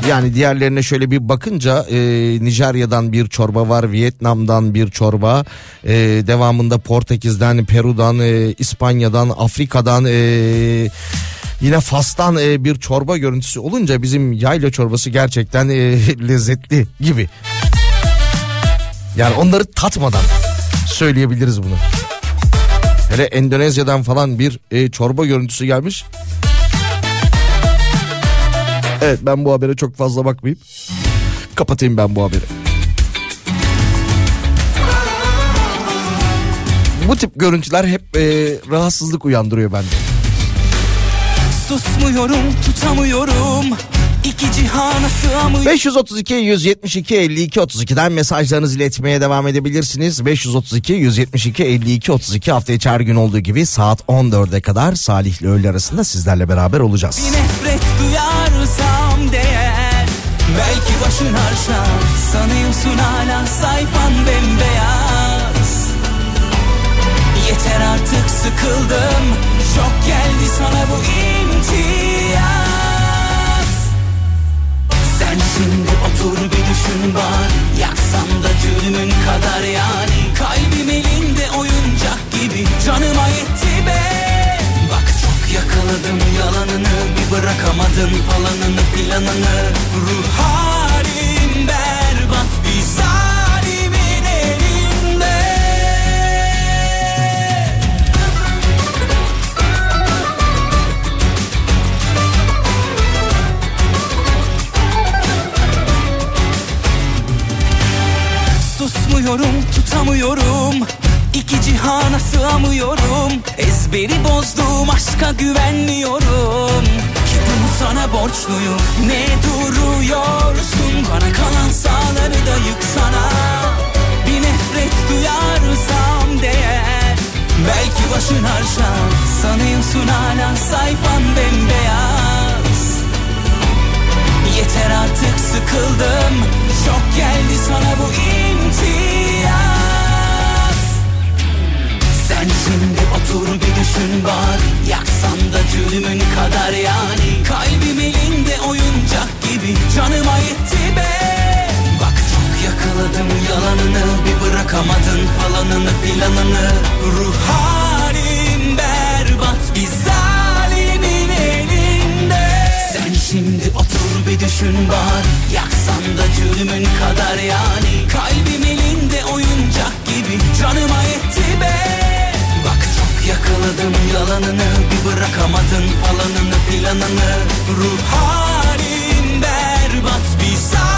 Yani diğerlerine şöyle bir bakınca e, Nijerya'dan bir çorba var, Vietnam'dan bir çorba, e, devamında Portekiz'den, Peru'dan, e, İspanya'dan, Afrika'dan, e, yine Fas'tan e, bir çorba görüntüsü olunca bizim yayla çorbası gerçekten e, [LAUGHS] lezzetli gibi. Yani onları tatmadan söyleyebiliriz bunu. Hele Endonezya'dan falan bir e, çorba görüntüsü gelmiş. Evet ben bu habere çok fazla bakmayayım. Kapatayım ben bu haberi. Bu tip görüntüler hep e, rahatsızlık uyandırıyor bende. Susmuyorum tutamıyorum İki cihana sığamıyorum 532 172 52 32'den mesajlarınızı iletmeye devam edebilirsiniz. 532 172 52 32 hafta içi her gün olduğu gibi saat 14'e kadar Salih ile öğle arasında sizlerle beraber olacağız. Bir nefret duyarsam değer Belki başın harşa Sanıyorsun hala sayfan bembeyaz Yeter artık sıkıldım Çok geldi sana bu imtiyaz Sen şimdi otur bir düşün bak Yaksan da cürmün kadar yani. Kalbim elinde oyuncak gibi. Canıma yetti be. Bak çok yakaladım yalanını. Bir bırakamadım falanını filanını Ruh halim berbat Susmuyorum tutamıyorum. İki cihana sığamıyorum. Ezberi bozdum aşka güvenmiyorum. Ki bunu sana borçluyum. Ne duruyorsun? Bana kalan sağları da yıksana. Bir nefret duyarsam değer. Belki başın harşa Sanıyorsun hala sayfan bembeyaz Yeter artık sıkıldım. Çok geldi sana bu imtiyaz. Sen şimdi otur bir düşün bak. Yaksan da cürmün kadar yani. Kalbim elinde oyuncak gibi. Canıma yetti be. Yakaladım yalanını. Bir bırakamadın falanını filanını. Ruh halim berbat bir zalimin elinde. Sen şimdi bir düşün bak Yaksan da cürmün kadar yani. Kalbim elinde oyuncak gibi. Canıma yetti be. Bak çok yakaladım yalanını. Bir bırakamadın falanını filanını Ruh halim berbat bir zalimin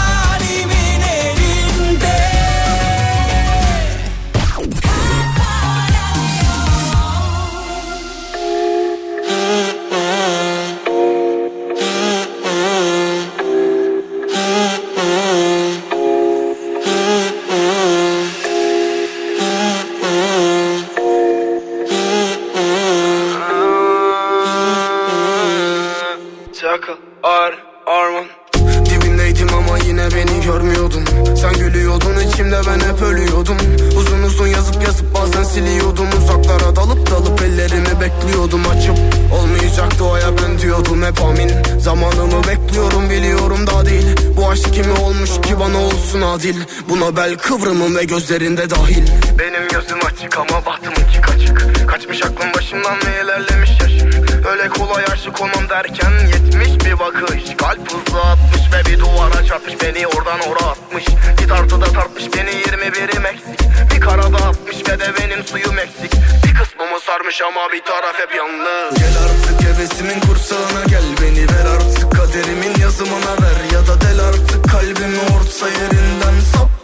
Bel kıvrımım ve gözlerinde dahil. Benim gözüm açık ama bahtımınki kaçık Kaçmış aklım başımdan ve ilerlemiş yaşım Öyle kolay aşık olmam derken yetmiş bir bakış. Kalp hızlı atmış ve bir duvara çarpmış. Beni oradan oraya atmış. Bir tartıda tartmış beni 21'im eksik Bir karada atmış ve de benim suyum eksik. Bir kısmımı sarmış ama bir taraf hep yalnız. Gel artık hevesimin kursağına gel. Beni ver artık kaderimin yazımına ver. Ya da del artık kalbimi orta yerinden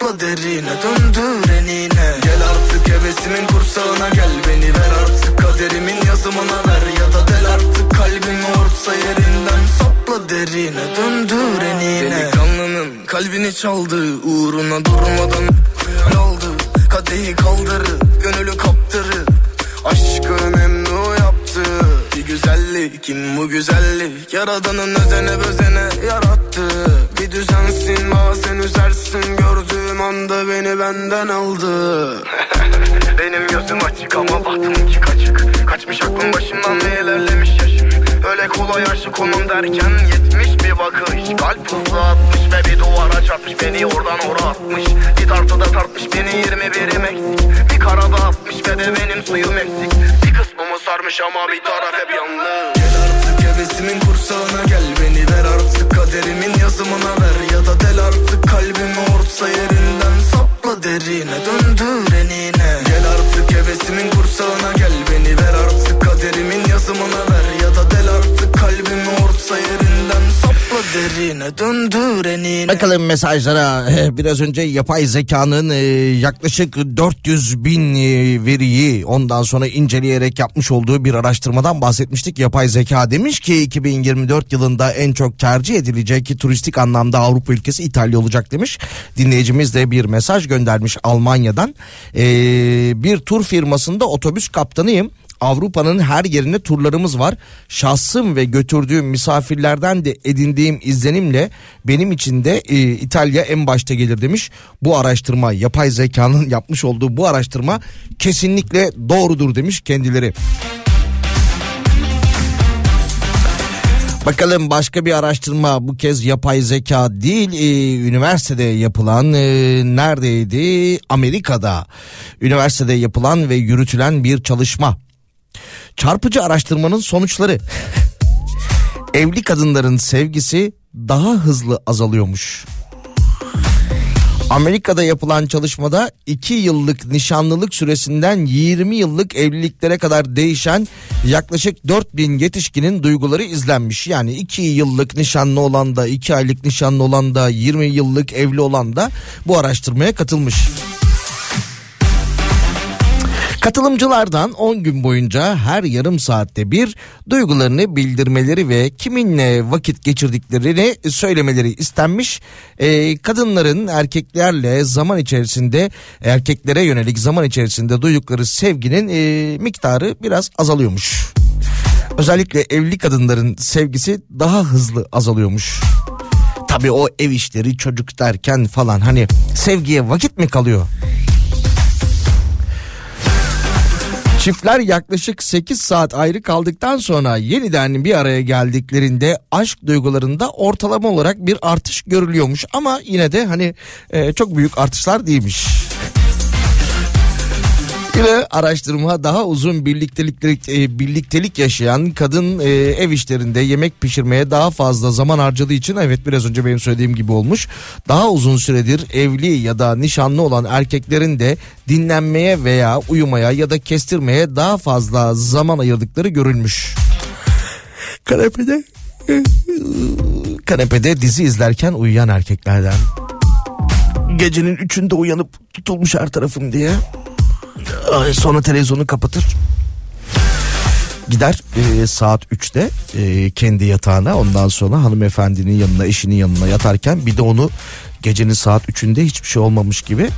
Sapla derine döndür enine. Gel artık hevesimin kursağına gel Beni. Ver artık kaderimin yazımına ver Ya da del artık kalbimi orta yerinden. Sapla derine döndür enine. Delikanlının kalbini çaldı Uğruna durmadan aldı. Kadehi kaldırı Gönülü kaptırı. Aşkı memnu yaptı. Bir güzellik kim bu güzellik? Yaradanın özene bezene yarattı. Bir düzensin bazen üzersin Gördüğüm anda beni benden aldı. [LAUGHS] Benim gözüm açık ama bahtımınki kaçık. Kaçmış aklım başımdan ve ilerlemiş yaşım. Öyle kolay aşık olmam derken yetmiş bir bakış. Kalp hızlı atmış ve bir duvara çarpmış. Beni oradan oraya atmış. Bir tartıda tartmış beni 21'im eksik Bir karada atmış ve de benim suyum eksik. Bir kısmımı sarmış ama bir taraf hep yalnız. Gel artık hevesimin kursağına gel. Beni ver artık kaderimin yazımına ver. Ya da del artık kalbimi orta yerinden Sapla derine döndür enine Gel artık hevesimin kursağına gel Beni ver artık kaderimin yazımına ver. Ya da del artık kalbimi orta yerinden Bakalım mesajlara Eh, biraz önce yapay zekanın eh, yaklaşık 400 bin eh, veriyi ondan sonra inceleyerek yapmış olduğu bir araştırmadan bahsetmiştik. Yapay zeka demiş ki 2024 yılında en çok tercih edilecek turistik anlamda Avrupa ülkesi İtalya olacak demiş. Dinleyicimiz de bir mesaj göndermiş Almanya'dan. Bir tur firmasında otobüs kaptanıyım. Avrupa'nın her yerine turlarımız var. Şahsım ve götürdüğüm misafirlerden de edindiğim izlenimle benim için de e, İtalya en başta gelir demiş. Bu araştırma yapay zekanın [LAUGHS] yapmış olduğu bu araştırma kesinlikle doğrudur demiş kendileri. Bakalım başka bir araştırma bu kez yapay zeka değil e, üniversitede yapılan e, neredeydi Amerika'da üniversitede yapılan ve yürütülen bir çalışma. Çarpıcı araştırmanın sonuçları. [LAUGHS] Evli kadınların sevgisi daha hızlı azalıyormuş. Amerika'da yapılan çalışmada 2 yıllık nişanlılık süresinden 20 yıllık evliliklere kadar değişen yaklaşık 4000 yetişkinin duyguları izlenmiş. Yani 2 yıllık nişanlı olan da 2 aylık nişanlı olan da 20 yıllık evli olan da bu araştırmaya katılmış. Katılımcılardan 10 gün boyunca her yarım saatte bir duygularını bildirmeleri ve kiminle vakit geçirdiklerini söylemeleri istenmiş. Ee, kadınların erkeklerle zaman içerisinde erkeklere yönelik zaman içerisinde duydukları sevginin e, miktarı biraz azalıyormuş. Özellikle evli kadınların sevgisi daha hızlı azalıyormuş. Tabii o ev işleri çocuk derken falan hani sevgiye vakit mi kalıyor? Çiftler yaklaşık 8 saat ayrı kaldıktan sonra yeniden bir araya geldiklerinde aşk duygularında ortalama olarak bir artış görülüyormuş ama yine de hani e, çok büyük artışlar değilmiş. Yine araştırma daha uzun birliktelik e, birliktelik yaşayan kadın e, ev işlerinde yemek pişirmeye daha fazla zaman harcadığı için evet biraz önce benim söylediğim gibi olmuş. Daha uzun süredir evli ya da nişanlı olan erkeklerin de dinlenmeye veya uyumaya ya da kestirmeye daha fazla zaman ayırdıkları görülmüş. Kanepede kanepede dizi izlerken uyuyan erkeklerden. Gecenin üçünde uyanıp tutulmuş her tarafım diye sonra televizyonu kapatır. Gider e, saat 3'te e, kendi yatağına ondan sonra hanımefendinin yanına eşinin yanına yatarken bir de onu gecenin saat 3'ünde hiçbir şey olmamış gibi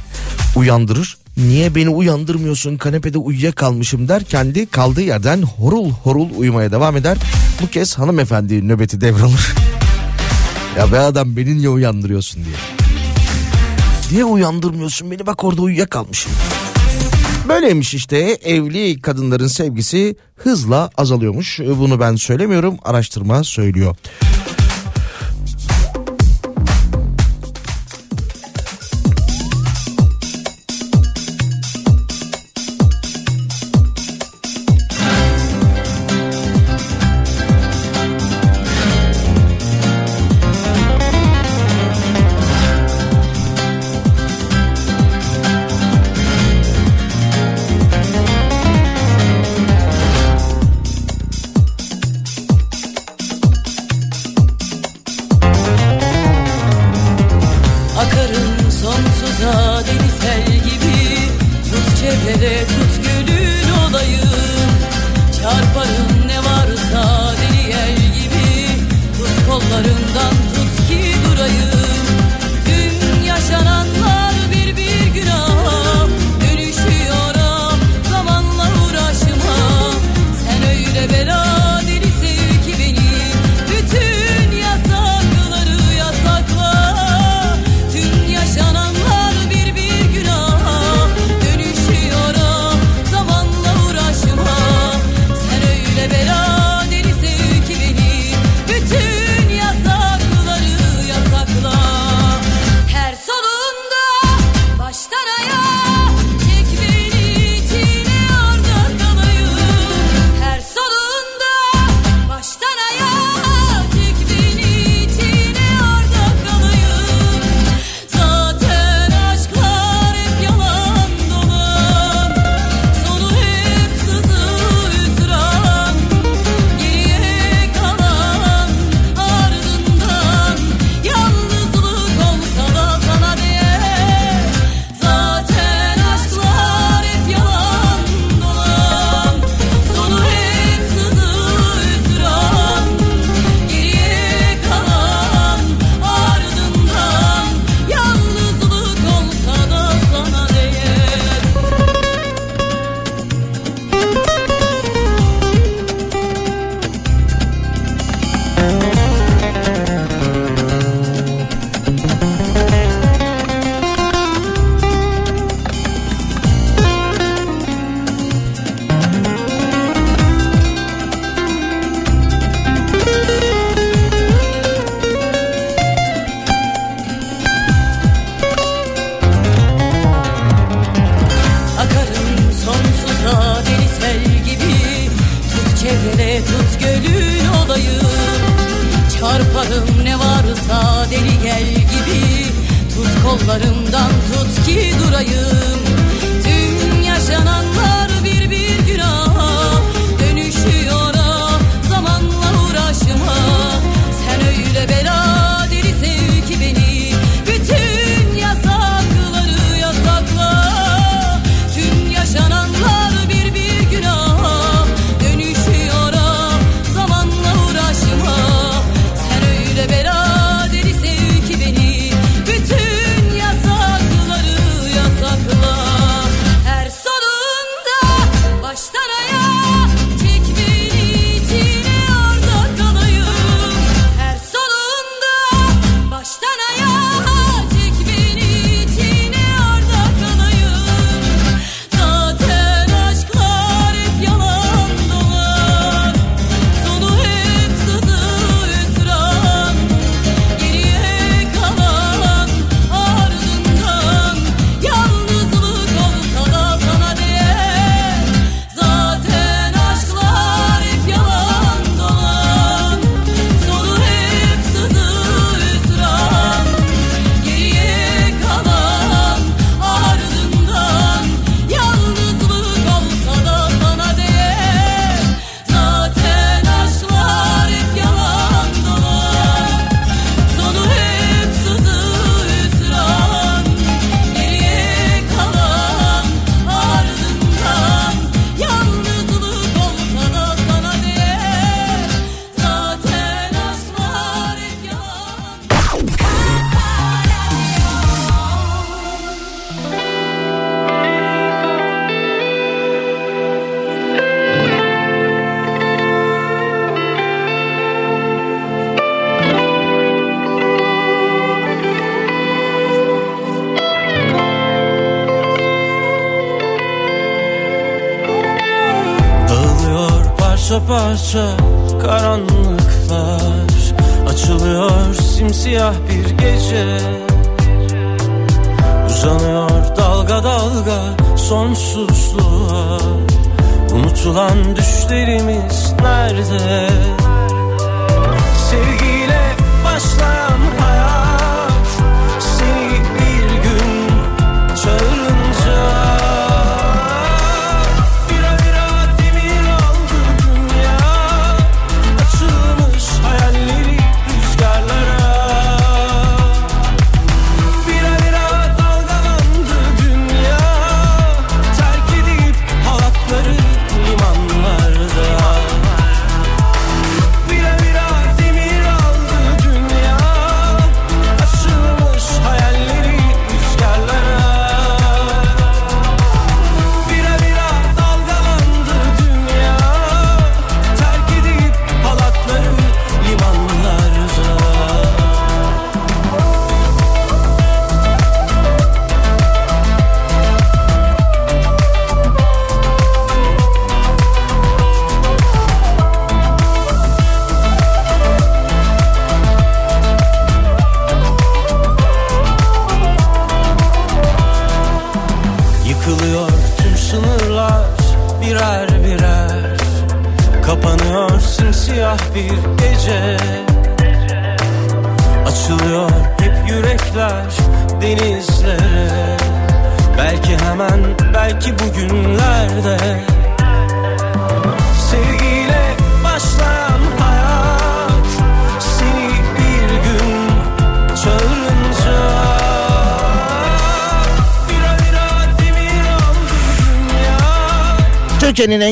uyandırır. Niye beni uyandırmıyorsun kanepede uyuyakalmışım der kendi kaldığı yerden horul horul uyumaya devam eder. Bu kez hanımefendi nöbeti devralır. [LAUGHS] ya be adam beni niye uyandırıyorsun diye. Niye uyandırmıyorsun beni bak orada uyuyakalmışım. kalmışım. Böyleymiş işte evli kadınların sevgisi hızla azalıyormuş. Bunu ben söylemiyorum araştırma söylüyor.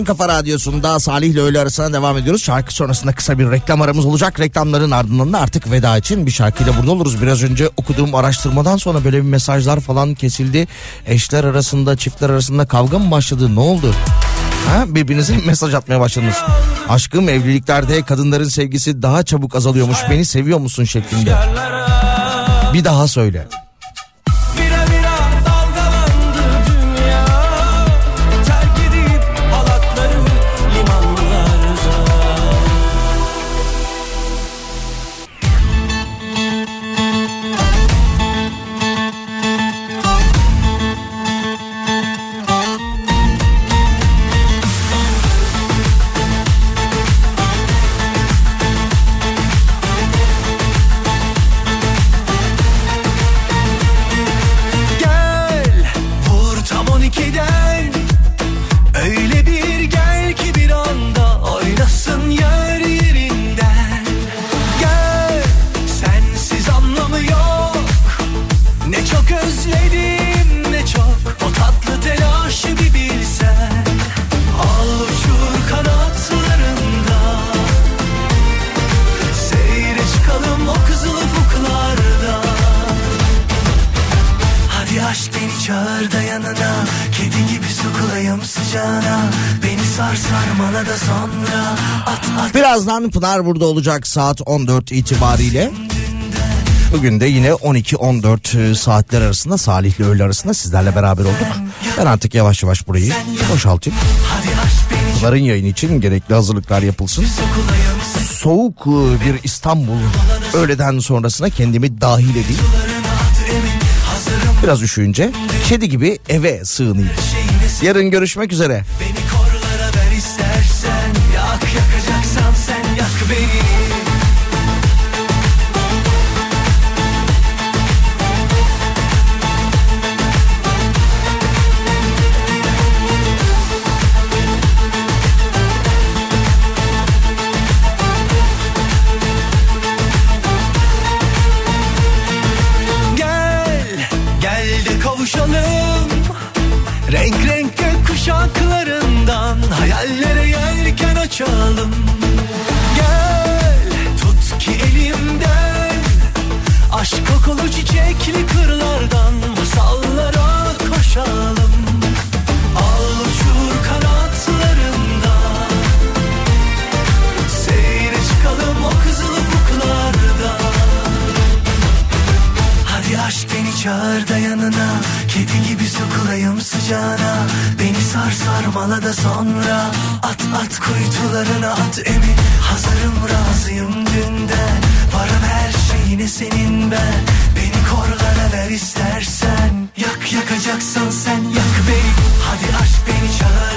Kafa radyosunda Salih ile öğle arasına devam ediyoruz. Şarkı sonrasında kısa bir reklam aramız olacak. Reklamların ardından da artık veda için bir şarkıyla burada oluruz. Biraz önce okuduğum araştırmadan sonra böyle bir mesajlar falan kesildi. Eşler arasında, çiftler arasında kavga mı başladı? Ne oldu? Ha, birbirinize mesaj atmaya başladınız. Aşkım evliliklerde kadınların sevgisi daha çabuk azalıyormuş. Beni seviyor musun şeklinde. Bir daha söyle. Birazdan Pınar burada olacak saat 14 itibariyle. Bugün de yine 12-14 saatler arasında Salih ile öğle arasında sizlerle beraber olduk. Ben artık yavaş yavaş burayı boşaltayım. Pınar'ın yayını için gerekli hazırlıklar yapılsın. Soğuk e, bir İstanbul öğleden sonrasına kendimi dahil edeyim. Biraz üşüyünce kedi gibi eve sığınayım. Yarın görüşmek üzere. Da sonra At at kuytularına at emin Hazırım razıyım dünden Varım her şeyine senin ben Beni korlara ver istersen. Yak yakacaksan sen yak beni. Hadi aşk beni çağır